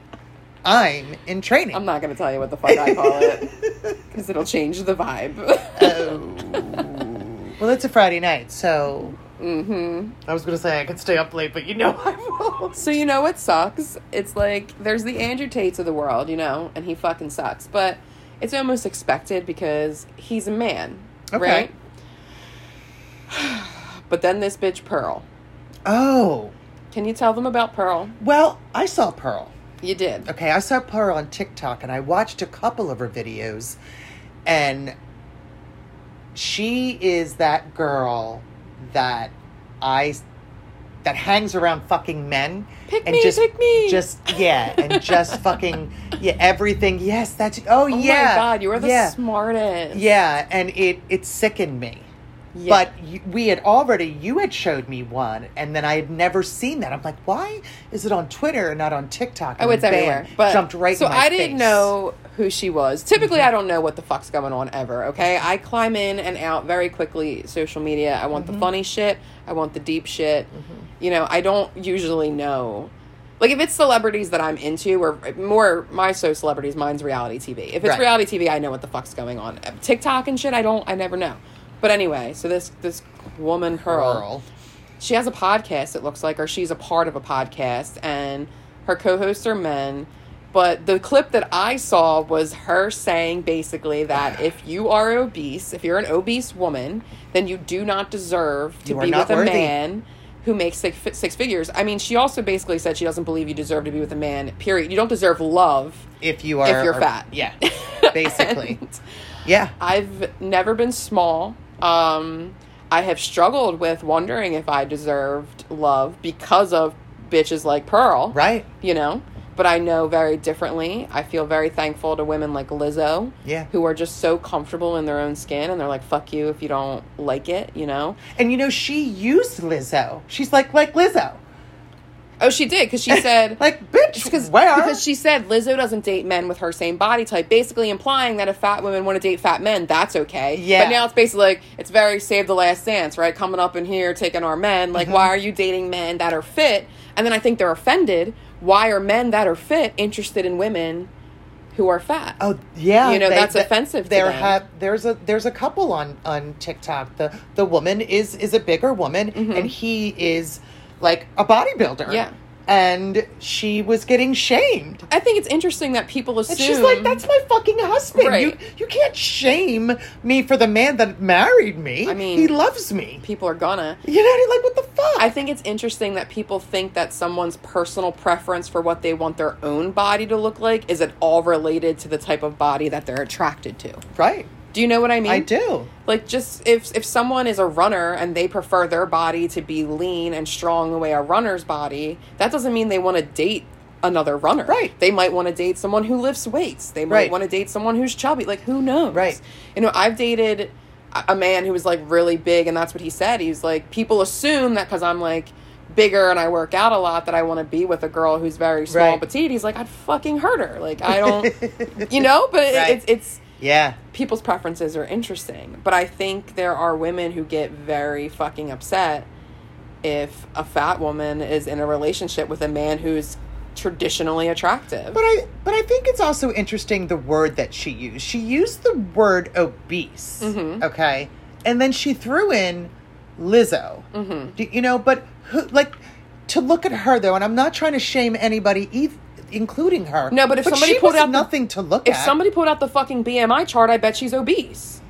I'm in training. I'm not going to tell you what the fuck I call it because it'll change the vibe. oh. Well, it's a Friday night, so hmm I was going to say I could stay up late, but you know I won't. So you know what sucks? It's like there's the Andrew Tates of the world, you know, and he fucking sucks. But it's almost expected because he's a man, Okay. right? but then this bitch Pearl. Oh, Can you tell them about Pearl? well, I saw Pearl. You did. Okay, I saw Pearl on TikTok and I watched a couple of her videos and she is that girl that I that hangs around fucking men Pick and me, just pick me. just yeah, and just fucking yeah, everything. Yes, that's oh, yeah. Oh yeah. my god, you are the yeah. smartest. Yeah, and it it sickened me. Yeah. But you, we had already, you had showed me one, and then I had never seen that. I'm like, why is it on Twitter and not on TikTok? Oh, And it's bam, everywhere. But jumped right. So I didn't face. Mm-hmm. know who she was. Typically, I don't know what the fuck's going on ever. Okay, I climb in and out very quickly. Social media. I want Mm-hmm. the funny shit. I want the deep shit. You know, I don't usually know. Like if it's celebrities that I'm into, or more my so celebrities, mine's reality TV. If it's Right. reality TV, I know what the fuck's going on. TikTok and shit, I don't. I never know. But anyway, so this this woman Pearl Pearl. she has a podcast it looks like or she's a part of a podcast and her co-hosts are men but the clip that i saw was her saying basically that if you are obese if you're an obese woman then you do not deserve to You be with a worthy. man who makes six, six figures i mean she also basically said she doesn't believe you deserve to be with a man period you don't deserve love If you are, if you're are- fat yeah, basically, yeah. I've never been small. Um, I have struggled with wondering if I deserved love because of bitches like Pearl. Right. You know? But I know very differently. I feel very thankful to women like Lizzo. Yeah. Who are just so comfortable in their own skin and they're like, fuck you if you don't like it, you know? And you know, she used Lizzo. She's like, like Lizzo. Oh, she did, because she said. like, bitch, because because she said Lizzo doesn't date men with her same body type, basically implying that if fat women want to date fat men, that's okay. Yeah. But now it's basically like it's very save the last dance, right? Coming up in here, taking our men. Like, Mm-hmm. why are you dating men that are fit? And then I think they're offended. Why are men that are fit interested in women who are fat? Oh yeah, You know, that's offensive There have there's a there's a couple on on TikTok. The the woman is is a bigger woman, and he is like a bodybuilder. Mm-hmm. Yeah. And she was getting shamed. I think it's interesting that people assume. And she's like, "That's my fucking husband. You you can't shame me for the man that married me. I mean- he loves me. people are gonna. You know, like what the fuck? I think it's interesting that people think that someone's personal preference for what they want their own body to look like is at all related to the type of body that they're attracted to. right. Do you know what I mean? I do. Like just if if someone is a runner and they prefer their body to be lean and strong the way a runner's body, that doesn't mean they want to date another runner. Right. They might want to date someone who lifts weights. They might Right. want to date someone who's chubby. Like who knows? Right. You know, I've dated a- man who was like really big and that's what he said. He's like people assume that cuz I'm like bigger and I work out a lot that I want to be with a girl who's very small Right. petite. He's like I'd fucking hurt her. Like I don't you know, but it, it's it's Yeah. people's preferences are interesting, but I think there are women who get very fucking upset if a fat woman is in a relationship with a man who's traditionally attractive. But I but I think it's also interesting the word that she used. She used the word obese. Mhm. Okay. And then she threw in Lizzo. Mhm. Do- You know, but who like to look at her though, and I'm not trying to shame anybody eith- including her. No, but if somebody pulled out the- nothing to look if at. somebody pulled out the fucking BMI chart, I bet she's obese.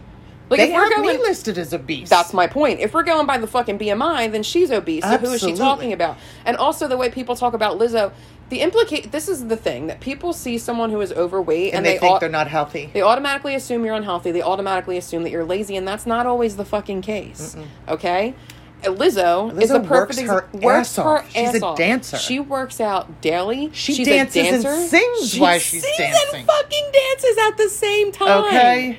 Like they if we're going, listed as obese. That's my point. If we're going by the fucking BMI, then she's obese. So who is she talking about? And also the way people talk about Lizzo, the implicate. This is the thing that people see someone who is overweight and, and, they, think au- they're not healthy. They automatically assume you're unhealthy. They automatically assume that you're lazy, and that's not always the fucking case. Okay. Uh, Lizzo, is Lizzo the perfect works her works ass her. She's ass a off. dancer. She works out daily. She she's dances a and dancer. sings she while she's sings dancing. and fucking dances at the same time. okay,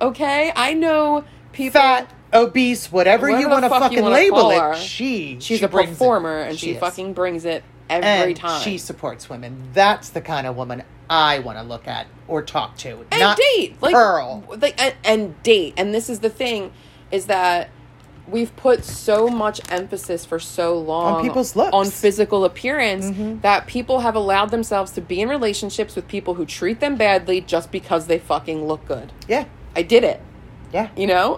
Okay. I know people. fat, obese, whatever, you Whatever want to fuck fucking label it. She She's she a brings it. performer, and she, is. fucking brings it every and time. she supports women. That's the kind of woman I want to look at or talk to. and not date like Pearl. like and, and date and this is the thing is that we've put so much emphasis for so long On people's looks. on physical appearance Mm-hmm. that people have allowed themselves to be in relationships with people who treat them badly just because they fucking look good Yeah, i did it yeah, you know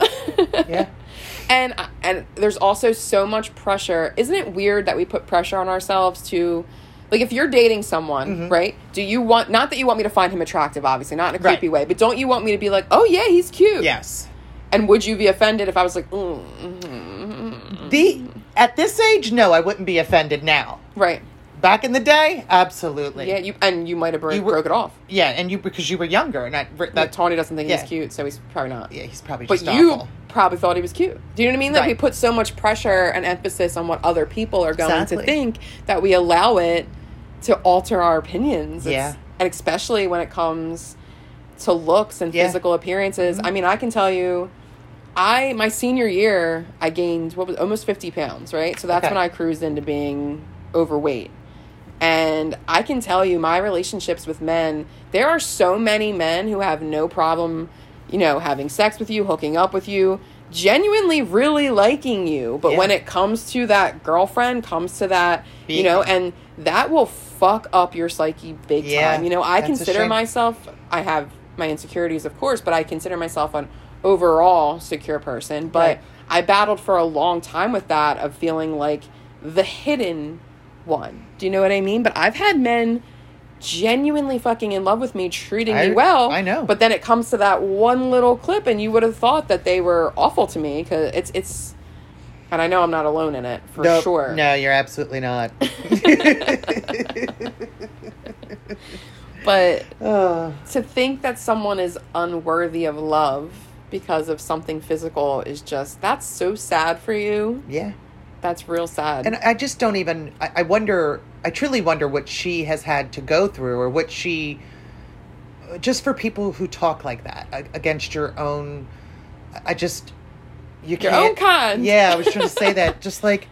yeah. and and there's also so much pressure isn't it weird that we put pressure on ourselves to like if you're dating someone Mm-hmm. right do you want not that you want me to find him attractive obviously not in a Right. creepy way but don't you want me to be like oh yeah he's cute Yes. And would you be offended if i was like mm, mm, mm, mm, mm The at this age, no, I wouldn't be offended now. right Back in the day, absolutely. yeah you and you might have broke, were- broke it off Yeah, and you because you were younger, and I, that that Tawny doesn't think yeah. he's cute so he's probably not yeah, he's probably but just you awful. probably thought he was cute. Do you know what I mean? Like we put so much pressure and emphasis on what other people are going Exactly. to think that we allow it to alter our opinions. It's- Yeah. and especially when it comes to looks and Yeah. Mm-hmm. physical appearances. I mm-hmm. mean, I can tell you, I my senior year, I gained what was almost fifty pounds. Right, so that's Okay. when I cruised into being overweight. And I can tell you, my relationships with men, there are so many men who have no problem, you know, having sex with you, hooking up with you, genuinely really liking you. But Yeah. when it comes to that girlfriend, comes to that, you know, and that will fuck up your psyche big Yeah, time. You know, I that's consider myself, I have my insecurities, of course, but I consider myself an overall secure person. But Right. I battled for a long time with that of feeling like the hidden one. Do you know what I mean? But I've had men genuinely fucking in love with me, treating I- me well. I know. But then it comes to that one little clip, and you would have thought that they were awful to me because it's it's. And I know I'm not alone in it for no, sure. No, you're absolutely not. But Uh, to think that someone is unworthy of love because of something physical is just that's so sad for you. yeah. That's real sad. And I just don't even. I, I wonder. I truly wonder what she has had to go through, or what she. Just for people who talk like that against your own. I just. You Your can't. own kind. Yeah, I was trying to say that. Just like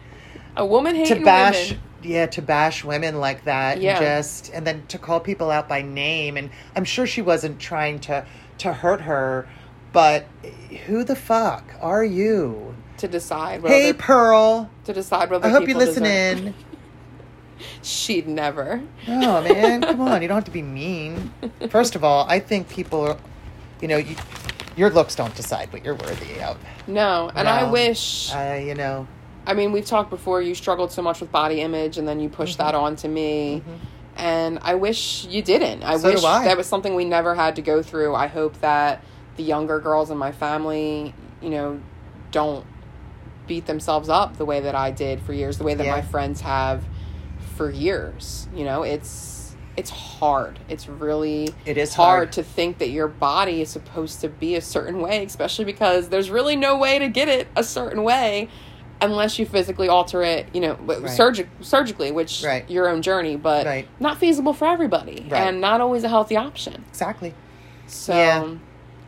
a woman to bash. women. Yeah, to bash women like that, Yeah. and just and then to call people out by name, and I'm sure she wasn't trying to to hurt her, but who the fuck are you? to decide what Hey, Pearl, to decide whether I hope you listen deserve- in. She'd never. No, man, come on. You don't have to be mean. First of all, I think people are, you know, you, your looks don't decide what you're worthy of. No, and I wish. Uh, you know, I mean, we've talked before. You struggled so much with body image, and then you pushed Mm-hmm. that on to me. And I wish you didn't. I So wish I. that was something we never had to go through. I hope that the younger girls in my family, you know, don't beat themselves up the way that I did for years, the way that Yeah. my friends have for years. You know, it's it's hard. It's really It is hard, hard. to think that your body is supposed to be a certain way, especially because there's really no way to get it a certain way unless you physically alter it, you know, Right. surgi- surgically, which Right. your own journey, but Right. not feasible for everybody Right. and not always a healthy option. exactly. So, Yeah.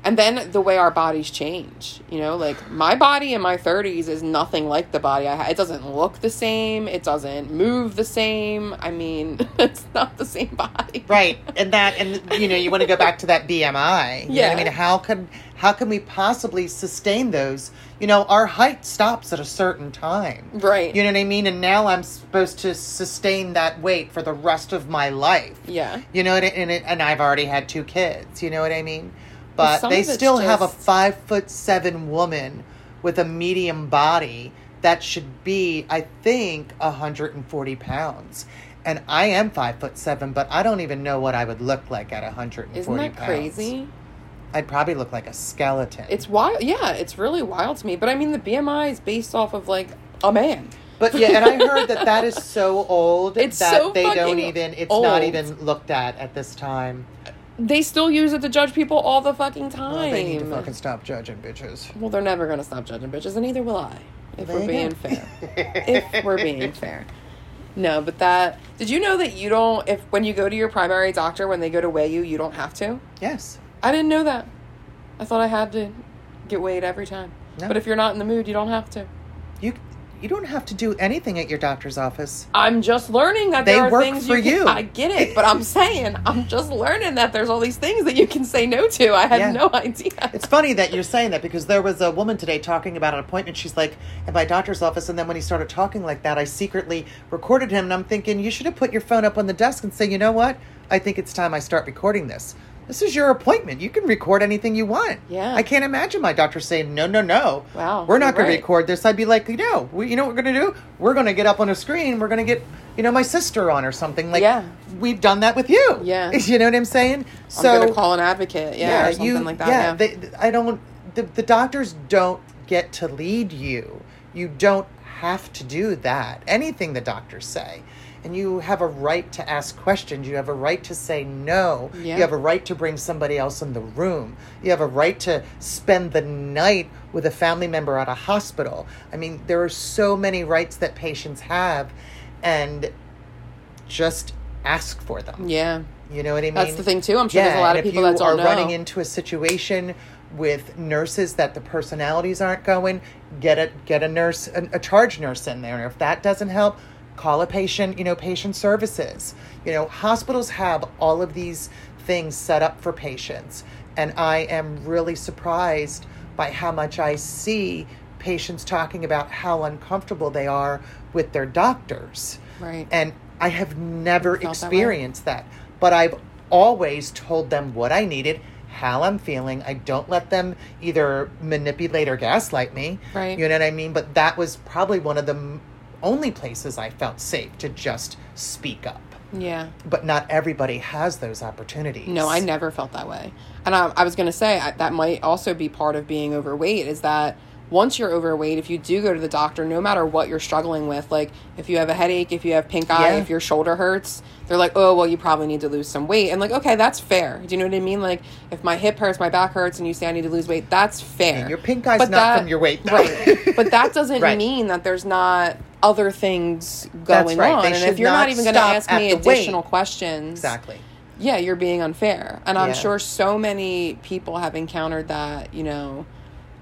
And then the way our bodies change, you know, like my body in my 30s is nothing like the body I had. It doesn't look the same. It doesn't move the same. I mean, it's not the same body. Right, and that, and you know, you want to go back to that BMI. You know Yeah. I mean, how can how can we possibly sustain those? You know, our height stops at a certain time. Right. You know what I mean? And now I'm supposed to sustain that weight for the rest of my life. Yeah. You know, and, it, and, it, and I've already had two kids. You know what I mean? Well, But some they still have a just- five foot seven woman with a medium body that should be, I think, 140 pounds. And I am five foot seven, but I don't even know what I would look like at 140 Isn't that pounds. crazy? I'd probably look like a skeleton. It's wild. Yeah, it's really wild to me. But I mean, the BMI is based off of like a man. But yeah, and I heard that that is so old It's that so they don't even. It's old. not even looked at at this time. They still use it to judge people all the fucking Well, time. they need to fucking stop judging bitches. Well, they're never gonna stop judging bitches, and neither will I. If There we're being go. fair. if we're being fair. No, but that. Did you know that you don't? If when you go to your primary doctor, when they go to weigh you, you don't have to. Yes. I didn't know that. I thought I had to get weighed every time. No. But if you're not in the mood, you don't have to. You you don't have to do anything at your doctor's office. I'm just learning that They there are work things for you, can, you. I get it, but I'm saying I'm just learning that there's all these things that you can say no to. I had Yeah. no idea. It's funny that you're saying that because there was a woman today talking about an appointment. She's like, at my doctor's office, and then when he started talking like that, I secretly recorded him, and I'm thinking, you should have put your phone up on the desk and say, you know what? I think it's time I start recording this. This is your appointment. You can record anything you want. Yeah. I can't imagine my doctor saying, no, no, no. Wow, We're not going right. to record this. I'd be like, no, we, you know what we're going to do? We're going to get up on a screen. We're going to get, you know, my sister on or something. Like, Yeah. we've done that with you. Yeah. You know what I'm saying? I'm So gonna call an advocate, yeah, or something like that. Yeah, They, I don't. The, the doctors don't get to lead you. You don't have to do that. Anything the doctors say, and you have a right to ask questions. You have a right to say no. Yeah. You have a right to bring somebody else in the room. You have a right to spend the night with a family member at a hospital. I mean, there are so many rights that patients have, and just ask for them. yeah. You know what I mean? That's the thing too. I'm sure there's a lot of people that are know. running into a situation with nurses that the personalities aren't going, get a get a nurse, a, a charge nurse in there. And if that doesn't help, call a patient. You know, patient services. You know, hospitals have all of these things set up for patients, and I am really surprised by how much I see patients talking about how uncomfortable they are with their doctors. Right. And I have never felt that experienced that, but I've always told them what I needed, how I'm feeling. I don't let them either manipulate or gaslight me. Right. You know what I mean? But that was probably one of the only places I felt safe to just speak up. yeah. But not everybody has those opportunities. No, I never felt that way. And I, I was going to say I, that might also be part of being overweight is that once you're overweight, if you do go to the doctor, no matter what you're struggling with, like if you have a headache, if you have pink eye, Yeah. if your shoulder hurts, they're like, oh, well, you probably need to lose some weight. And like, okay, that's fair. Do you know what I mean? Like if my hip hurts, my back hurts, and you say I need to lose weight, that's fair. And your pink eye's But not from your weight, though. Right. But that doesn't Right. mean that there's not other things going right. on. They and if you're not, not even going to ask me weight. additional questions, Exactly. yeah, you're being unfair. And I'm Yeah. sure so many people have encountered that, you know,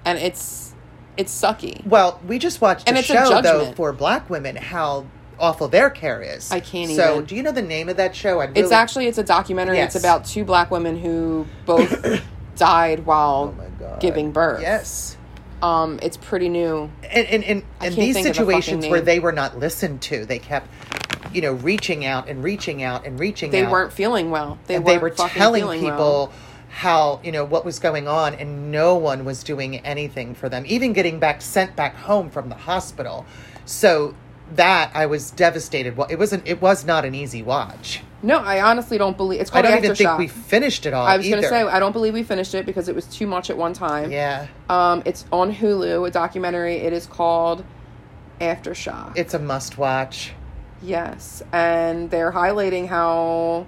and it's it's sucky. Well, we just watched And a it's a show though for black women how awful their care is. I can't So, even. do you know the name of that show? I It's actually it's a documentary. Yes. It's about two black women who both died while Oh my god. giving birth. Yes. Um it's pretty new. And and, and, and these think of the fucking situations where they were not listened to, they kept you know, reaching out and reaching out and reaching They out. They weren't feeling well. They and weren't they were telling feeling people well. how you know what was going on and no one was doing anything for them even getting back sent back home from the hospital so that i was devastated Well, it wasn't it was not an easy watch No, I honestly don't believe it's quite i called don't even think Aftershock. we finished it all I was gonna say I don't believe we finished it because it was too much at one time. yeah Um, it's on Hulu, a documentary. It is called Aftershock. it's a must watch yes, and they're highlighting how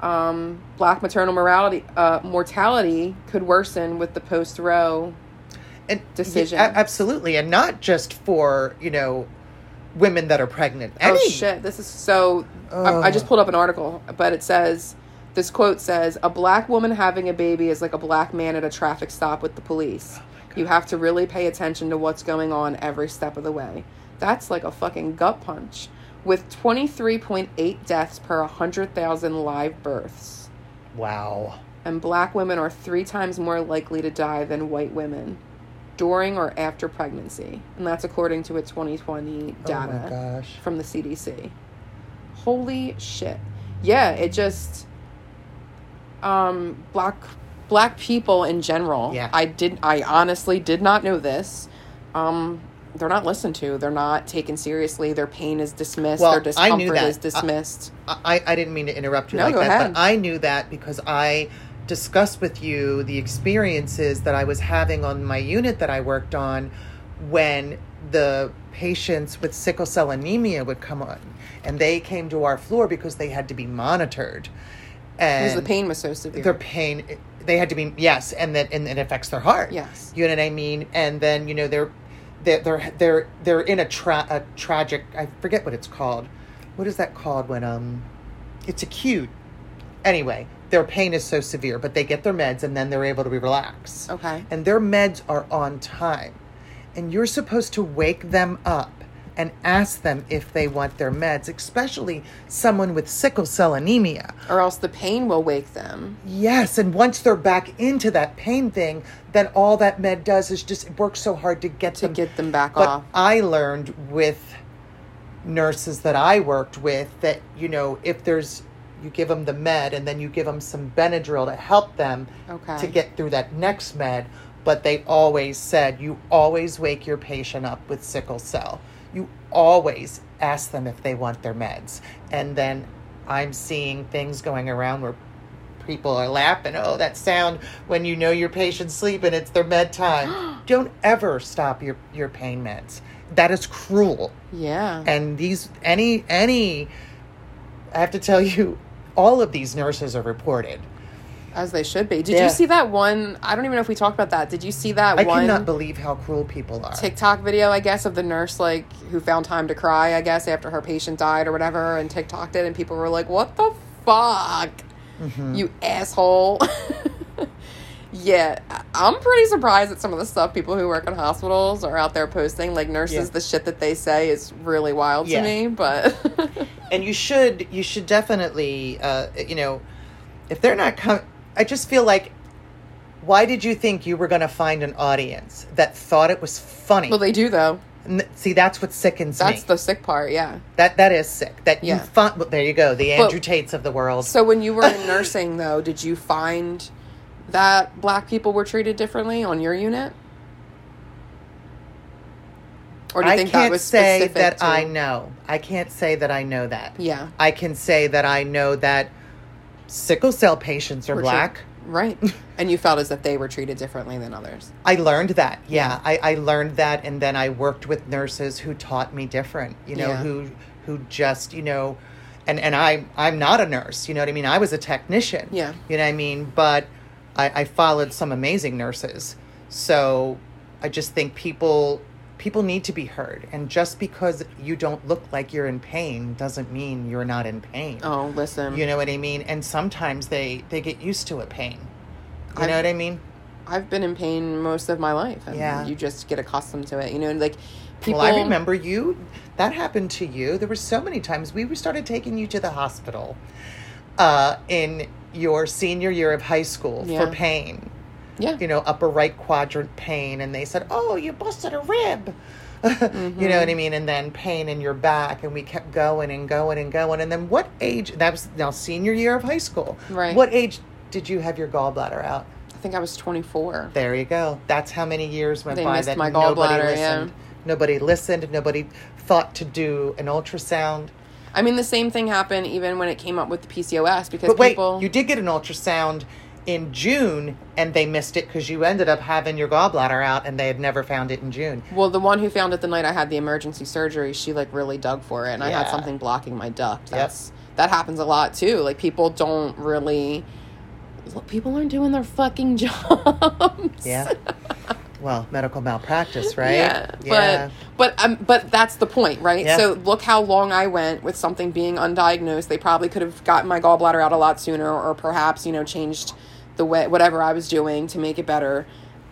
um, black maternal morality uh, mortality could worsen with the post Roe. and Decision. yeah, a- absolutely and not just for you know women that are pregnant oh, Any, Oh shit! This is so. I, I just pulled up an article, but it says this quote says a black woman having a baby is like a black man at a traffic stop with the police. Oh you have to really pay attention to what's going on every step of the way. That's like a fucking gut punch. With 23.8 deaths per 100,000 live births. wow And black women are three times more likely to die than white women during or after pregnancy. And that's according to a 2020 data oh from the CDC. Holy shit. Yeah, it just um black black people in general. Yeah. I did I honestly did not know this. Um they're not listened to. They're not taken seriously. Their pain is dismissed. Well, Their I knew that. is dismissed. I, I didn't mean to interrupt you No, like go that, ahead. but I knew that because I discuss with you the experiences that I was having on my unit that I worked on when the patients with sickle cell anemia would come on and they came to our floor because they had to be monitored. And Because the pain was so severe. their pain they had to be yes and that and it affects their heart Yes. you know what i mean and then you know they're they're they're they're, they're in a, tra- a tragic i forget what it's called what is that called when um it's acute anyway their pain is so severe but they get their meds and then they're able to relax Okay. and their meds are on time and you're supposed to wake them up and ask them if they want their meds especially someone with sickle cell anemia or else the pain will wake them. Yes, and once they're back into that pain thing, then all that med does is just work so hard to get To them get them back But off. I learned with nurses that I worked with that you know if there's you give them the med and then you give them some Benadryl to help them Okay. to get through that next med. But they always said you always wake your patient up with sickle cell. You always ask them if they want their meds, and then I'm seeing things going around where people are laughing. Oh, that sound when you know your patient's sleeping, it's their med time. Don't ever stop your, your pain meds. That is cruel. Yeah. And these, any, any, I have to tell you, all of these nurses are reported. As they should be. Did Yeah. you see that one? I don't even know if we talked about that. Did you see that I one cannot believe how cruel people are. TikTok video, I guess, of the nurse like who found time to cry, I guess, after her patient died or whatever, and TikToked it, and people were like, "What the fuck, Mm-hmm. you asshole." yeah, I- I'm pretty surprised at some of the stuff people who work in hospitals are out there posting. Like nurses, Yeah. the shit that they say is really wild Yeah. to me. But and you should you should definitely uh, you know if they're not com- i just feel like why did you think you were going to find an audience that thought it was funny well, they do though. See that's what sickens That's me That's the sick part. Yeah. that that is sick that you Yeah. find well, there you go the But- andrew tates of the world So when you were in nursing, though, did you find that black people were treated differently on your unit? Or do you i think can't that was say specific that to- i know i can't say that i know that Yeah. i can say that i know that sickle cell patients are were black right? and you felt as if they were treated differently than others. I learned that. Yeah, I, I learned that, and then I worked with nurses who taught me different. You know, Yeah. who who just you know, and and I I'm not a nurse. You know what I mean? I was a technician. Yeah. You know what I mean? But I, I followed some amazing nurses. So I just think people people need to be heard, and just because you don't look like you're in pain doesn't mean you're not in pain. Oh, listen. You know what I mean? And sometimes they they get used to a pain. You I've- know what I mean? I've been in pain most of my life, and Yeah. you just get accustomed to it. You know, like people. Well, I remember you. That happened to you. There were so many times we started taking you to the hospital uh, in your senior year of high school Yeah. for pain. Yeah. You know, upper right quadrant pain, and they said, "Oh, you busted a rib." Mm-hmm. You know what I mean? And then pain in your back, and we kept going and going and going. And then, what age? That was now senior year of high school. Right. What age did you have your gallbladder out? I think I was 24. There you go. That's how many years went They by that nobody gallbladder, yeah. listened. Nobody listened. Nobody thought to do an ultrasound. I mean, the same thing happened even when it came up with the PCOS because But wait, people. you did get an ultrasound in June, and they missed it because you ended up having your gallbladder out, and they had never found it in June. Well, the one who found it the night I had the emergency surgery, she like really dug for it, and I had something blocking my duct. Yep. That happens a lot too. Like people don't really. People aren't doing their fucking jobs. Yeah. well, medical malpractice, right? Yeah, but but um, but that's the point, right? Yeah. So look how long I went with something being undiagnosed. They probably could have gotten my gallbladder out a lot sooner, or perhaps you know changed the way whatever I was doing to make it better.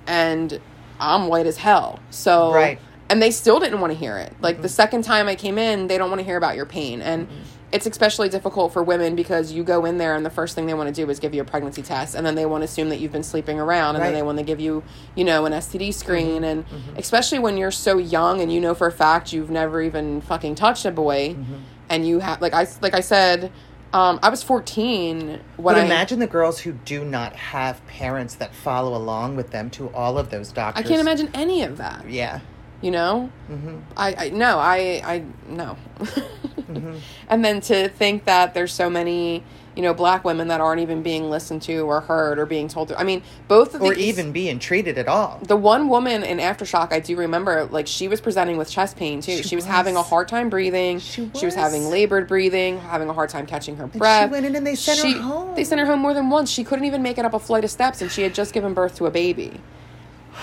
And I'm white as hell, so Right. And they still didn't want to hear it. Like the second time I came in, they don't want to hear about your pain, and it's especially difficult for women because you go in there and the first thing they want to do is give you a pregnancy test, and then they want to assume that you've been sleeping around, and Right. then they want to give you, you know, an STD screen, mm-hmm. and mm-hmm. especially when you're so young and you know for a fact you've never even fucking touched a boy, mm-hmm. and you have like I like I said, um, I was 14 when But I imagine the girls who do not have parents that follow along with them to all of those doctors. I can't imagine any of that. Yeah. You know Mm-hmm. I, I no i i no and then to think that there's so many you know, black women that aren't even being listened to or heard or being told to. I mean, both of these. or these even being treated at all. the one woman in aftershock i do remember like she was presenting with chest pain too she, She was, having a hard time breathing She was was. having labored breathing having a hard time catching her she breath went in and they sent her home. they sent her home more than once she couldn't even make it up a flight of steps and she had just given birth to a baby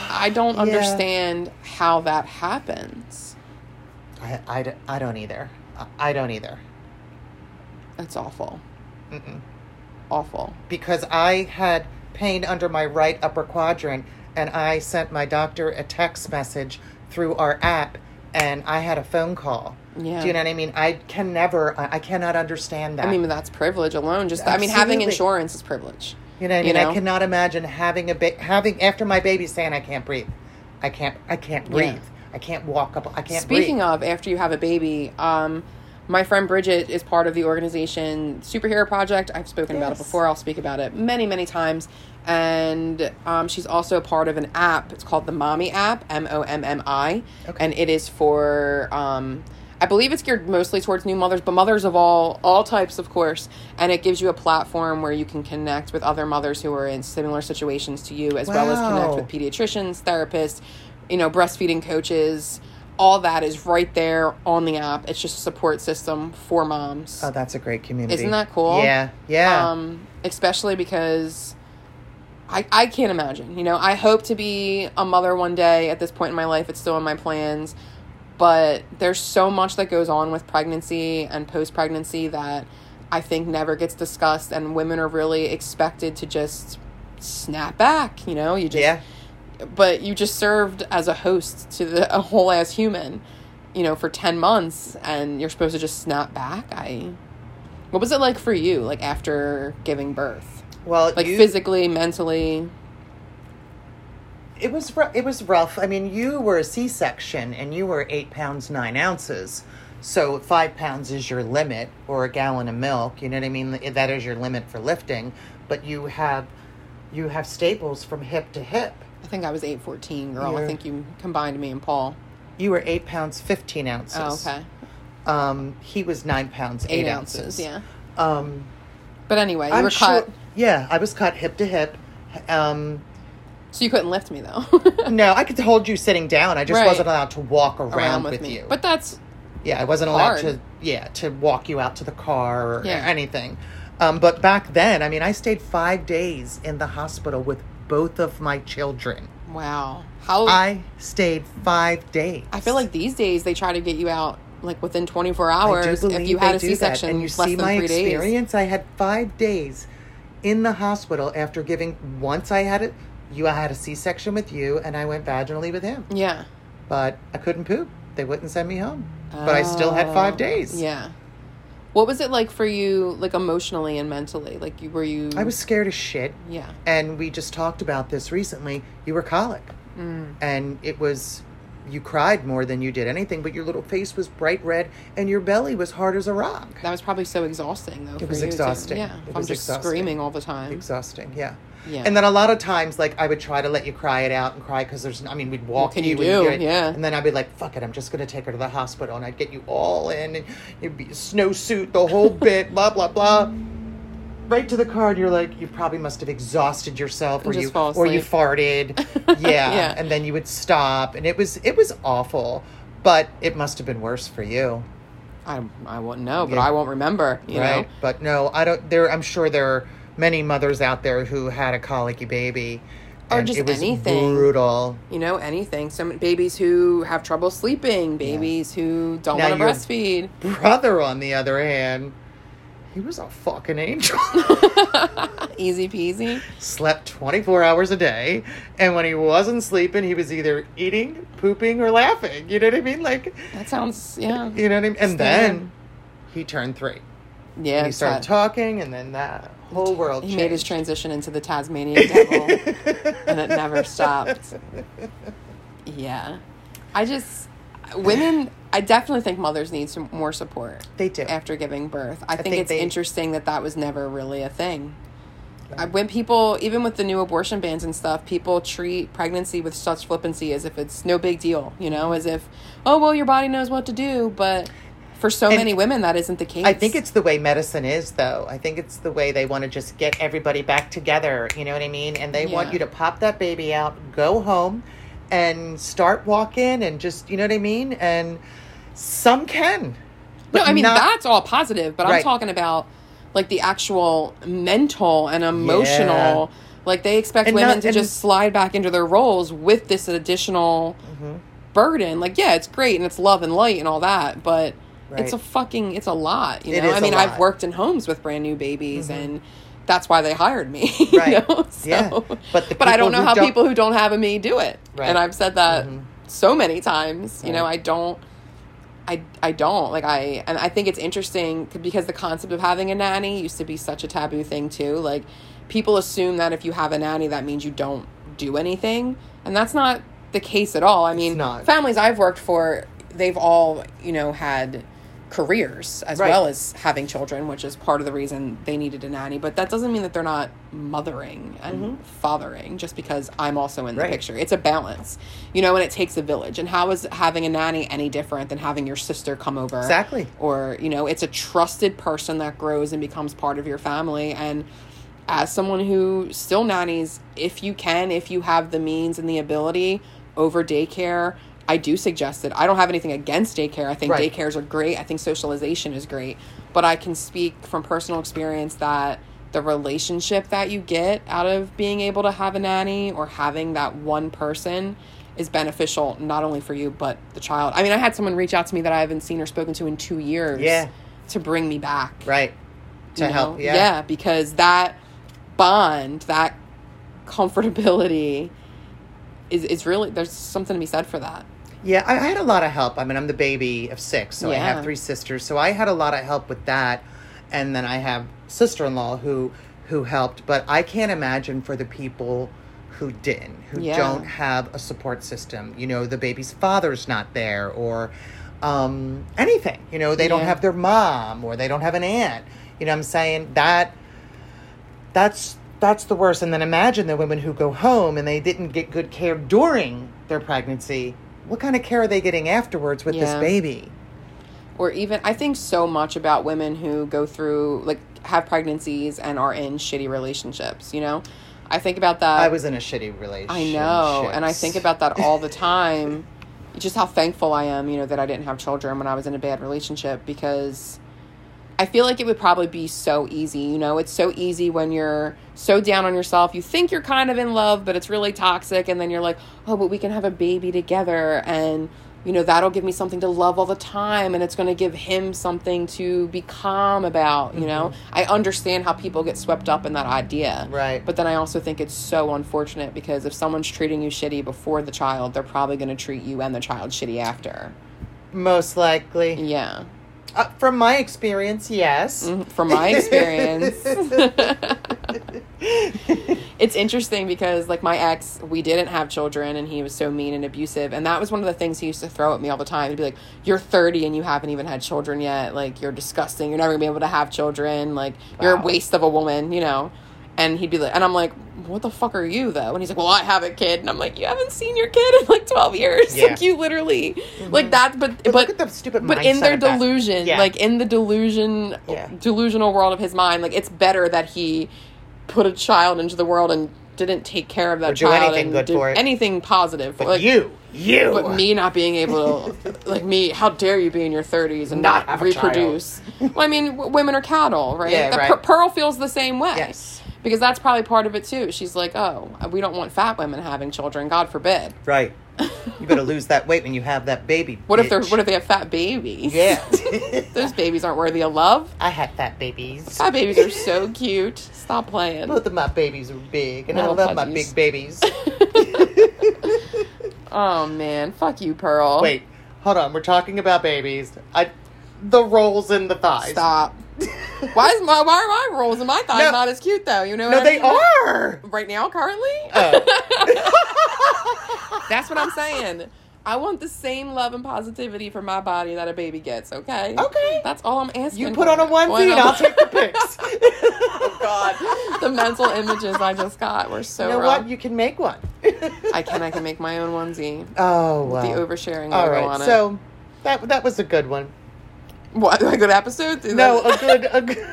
i don't Yeah. understand how that happens I I don't either. I, I don't either. that's awful Mm-mm. awful Because I had pain under my right upper quadrant, and I sent my doctor a text message through our app, and I had a phone call. Yeah. Do you know what I mean? I can never, I, I cannot understand that. i mean that's privilege alone just i mean having insurance is privilege You know what I You mean? know? I cannot imagine having a ba- having after my baby saying I can't breathe. I can't I can't breathe. I can't walk up. I can't Speaking breathe. of, after you have a baby, um, my friend Bridget is part of the organization Superhero Project. I've spoken about it before. I'll speak about it many, many times. And um, she's also part of an app. It's called the Mommi app, M O M M I, and it is for. Um, I believe it's geared mostly towards new mothers, but mothers of all all types, of course. And it gives you a platform where you can connect with other mothers who are in similar situations to you, as well as connect with pediatricians, therapists, you know, breastfeeding coaches. All that is right there on the app. It's just a support system for moms. oh, that's a great community. Isn't that cool? Yeah, yeah. Um, especially because I I can't imagine. You know, I hope to be a mother one day. At this point in my life, it's still in my plans. But there's so much that goes on with pregnancy and post pregnancy that I think never gets discussed, and women are really expected to just snap back. You know, you just yeah. but you just served as a host to the, a whole ass human, you know, for 10 months and you're supposed to just snap back. I What was it like for you like after giving birth? Well, Like you, physically, mentally? It was it was rough. I mean, you were a C-section, and you were eight pounds nine ounces. So five pounds is your limit, or a gallon of milk. You know what I mean? That is your limit for lifting. But you have you have staples from hip to hip. I think I was 814, girl. I You're- think you combined me and Paul. You were eight pounds fifteen ounces. Oh, okay. Um, he was nine pounds eight, 8 ounces. ounces, yeah. Um, But anyway, you I'm were sure. cut. Yeah, I was cut hip to hip. Um, So you couldn't lift me though. no, I could hold you sitting down. I just Right. wasn't allowed to walk around, Around with, with you. But that's yeah, I wasn't allowed to. Yeah, to walk you out to the car or Yeah. anything. Um, but back then, I mean, I stayed five days in the hospital with both of my children. wow. How I stayed five days. I feel like these days they try to get you out like within 24 I hours if you had a. C-section and you less see than my three days. experience. I had five days in the hospital after giving. Once I had it, you I had a C-section with you, and I went vaginally with him. Yeah. But I couldn't poop. They wouldn't send me home. But I still had five days. Yeah. What was it like for you, like emotionally and mentally? Like, you were you? I was scared as shit. Yeah. And we just talked about this recently. You were colic. Mm. And it was, you cried more than you did anything, but your little face was bright red and your belly was hard as a rock. That was probably so exhausting, though. for was exhausting. Yeah. It I'm was just exhausting. screaming all the time. Exhausting, yeah. Yeah. And then a lot of times, like, I would try to let you cry it out and cry because there's, I mean, we'd walk can you. you and do? get- Yeah. And then I'd be like, fuck it, I'm just going to take her to the hospital. And I'd get you all in and you'd be a snowsuit, the whole bit, blah, blah, blah. Right to the car, and you're like, you probably must have exhausted yourself, or you, or you farted, yeah. Yeah. And then you would stop, and it was, it was awful, but it must have been worse for you. I, I wouldn't know, but Yeah. I won't remember, you right? know? But no, I don't. There, I'm sure there are many mothers out there who had a colicky baby, Or just it was anything. brutal. You know, anything. Some babies who have trouble sleeping, babies who don't want to breastfeed. Brother, on the other hand, he was a fucking angel. Easy peasy. Slept 24 hours a day, and when he wasn't sleeping, he was either eating, pooping, or laughing. You know what I mean? Like, That sounds, yeah. you know what I mean? And Standard. then he turned three. Yeah. and he started talking, and then that whole world He changed. made his transition into the Tasmanian devil, and it never stopped. Yeah, I just women. I definitely think mothers need some more support They do. after giving birth. I, think, think it's they- interesting that that was never really a thing. I, when people, even with the new abortion bans and stuff, people treat pregnancy with such flippancy as if it's no big deal, you know, as if, oh well, your body knows what to do. But for so And many women, that isn't the case. I think it's the way medicine is, though. I think it's the way they want to just get everybody back together. You know what I mean? And they want you to pop that baby out, go home, and start walking, and just you know what I mean. And some can. no. I mean not- that's all positive, but I'm talking about like the actual mental and emotional. Like they expect And women not- to just slide back into their roles with this additional Mm-hmm. burden. Like, yeah, it's great and it's love and light and all that, but it's a fucking it's a lot. You know, I mean. I've worked in homes with brand new babies and. That's why they hired me, you Right. know? So, Yeah. But but I don't know how don't- people who don't have a me do it, Right. and I've said that Mhm. so many times. You know, I don't. I, I don't like I and I think it's interesting because the concept of having a nanny used to be such a taboo thing too. Like people assume that if you have a nanny that means you don't do anything and that's not the case at all. I mean, families I've worked for, they've all, you know, had careers as Right. well as having children, which is part of the reason they needed a nanny, but that doesn't mean that they're not mothering and fathering just because I'm also in the Mm-hmm. Right. picture. It's a balance. You know, and it takes a village. And how is having a nanny any different than having your sister come over? Exactly. Or, you know, it's a trusted person that grows and becomes part of your family. And as someone who still nannies, if you can, if you have the means and the ability over daycare, I do suggest it. I don't have anything against daycare. I think Right. daycares are great. I think socialization is great. But I can speak from personal experience that the relationship that you get out of being able to have a nanny or having that one person is beneficial not only for you but the child. I mean, I had someone reach out to me that I haven't seen or spoken to in 2 years Yeah. to bring me back Right. To you help. Yeah. because that bond, that comfortability is is really there's something to be said for that. Yeah, I, I had a lot of help. I mean, I'm the baby of six, so I have three sisters. So I had a lot of help with that, and then I have sister-in-law who who helped. But I can't imagine for the people who didn't, who Yeah. don't have a support system. You know, the baby's father's not there, or um, anything. You know, they don't have their mom, or they don't have an aunt. You know, what I'm saying that that's that's the worst. And then imagine the women who go home and they didn't get good care during their pregnancy. What kind of care are they getting afterwards with this baby? Or even I think so much about women who go through like have pregnancies and are in shitty relationships, you know? I think about that I was in a shitty relationship. I know, and I think about that all the time. Just how thankful I am, you know, that I didn't have children when I was in a bad relationship because I feel like it would probably be so easy. You know, it's so easy when you're so down on yourself. You think you're kind of in love, but it's really toxic, and then you're like, oh, but we can have a baby together, and you know that'll give me something to love all the time, and it's going to give him something to be calm about. You know, mm-hmm. I understand how people get swept up in that idea, Right. But then I also think it's so unfortunate because if someone's treating you shitty before the child, they're probably going to treat you and the child shitty after. Most likely. Yeah. Uh, from my experience, yes. Mhm, From my experience. it's interesting because like my ex we didn't have children and he was so mean and abusive and that was one of the things he used to throw at me all the time. He'd be like you're 30 and you haven't even had children yet. Like you're disgusting. You're never gonna be able to have children. Like you're a waste of a woman you know and he'd be like and i'm like what the fuck are you though and he's like well i have a kid and i'm like you haven't seen your kid in like 12 years Yeah. like you literally like that but But, but look at the stupid but in their delusion Yeah. like in the delusion Yeah. delusional world of his mind like it's better that he put a child into the world and didn't take care of that Or do child anything and good do for it. anything positive But like, you, you. but me not being able to like me how dare you be in your 30s and Not not, have a reproduce well i mean w- women are cattle right, Yeah, Uh, right. Per- pearl feels the same way Yes. Because that's probably part of it too she's like oh we don't want fat women having children god forbid Right. You better lose that weight when you have that baby. what if they're bitch. what if they have fat babies Yeah. those babies aren't worthy of love I had fat babies. fat babies are so cute stop playing Both of my babies are big, and Little I love my big babies. Oh man, fuck you, Pearl. Wait, hold on. We're talking about babies. I, the rolls in the thighs. stop. Why is my why are my rolls in my thighs No. not as cute though? You know? No, I they mean? are. right now, currently. Oh. That's what I'm saying. I want the same love and positivity for my body that a baby gets. Okay. Okay. That's all I'm asking. You put for. on a onesie and? I'll take the pics. oh God, the mental images I just got were so you know rough. what? You can make one. I can. I can make my own onesie. Oh, wow. the oversharing All right. on it. so that that was a good one. What a good episode? Is No, that- a good, a good,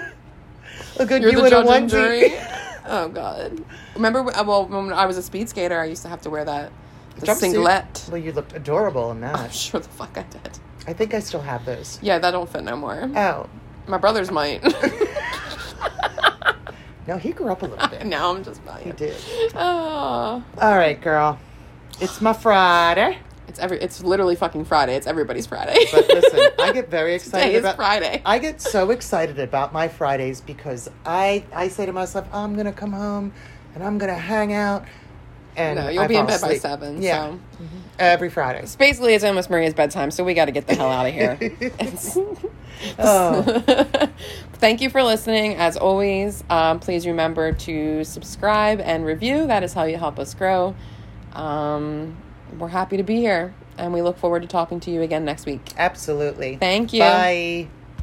a good You're you the judge and jury. Oh god. Remember? uh, Well, when I was a speed skater, I used to have to wear that the singlet. Well, you looked adorable in that. I'm sure the fuck I did. I think I still have those. Yeah, that don't fit no more. Oh, My brothers might. no, he grew up a little bit. now I'm just buying. He did. Oh, All right, girl. It's my Friday. It's every. It's literally fucking Friday. It's everybody's Friday. But listen, I get very Today excited is about Friday. I get so excited about my Fridays because I I say to myself, I'm gonna come home and I'm gonna hang out. And no, you'll I be in fall bed by seven. Yeah, So every Friday. It's basically, it's almost Maria's bedtime, so we got to get the hell out of here. Oh, Thank you for listening. As always, um, please remember to subscribe and review. That is how you help us grow. Um, we're happy to be here, and we look forward to talking to you again next week. absolutely. Thank you. Bye.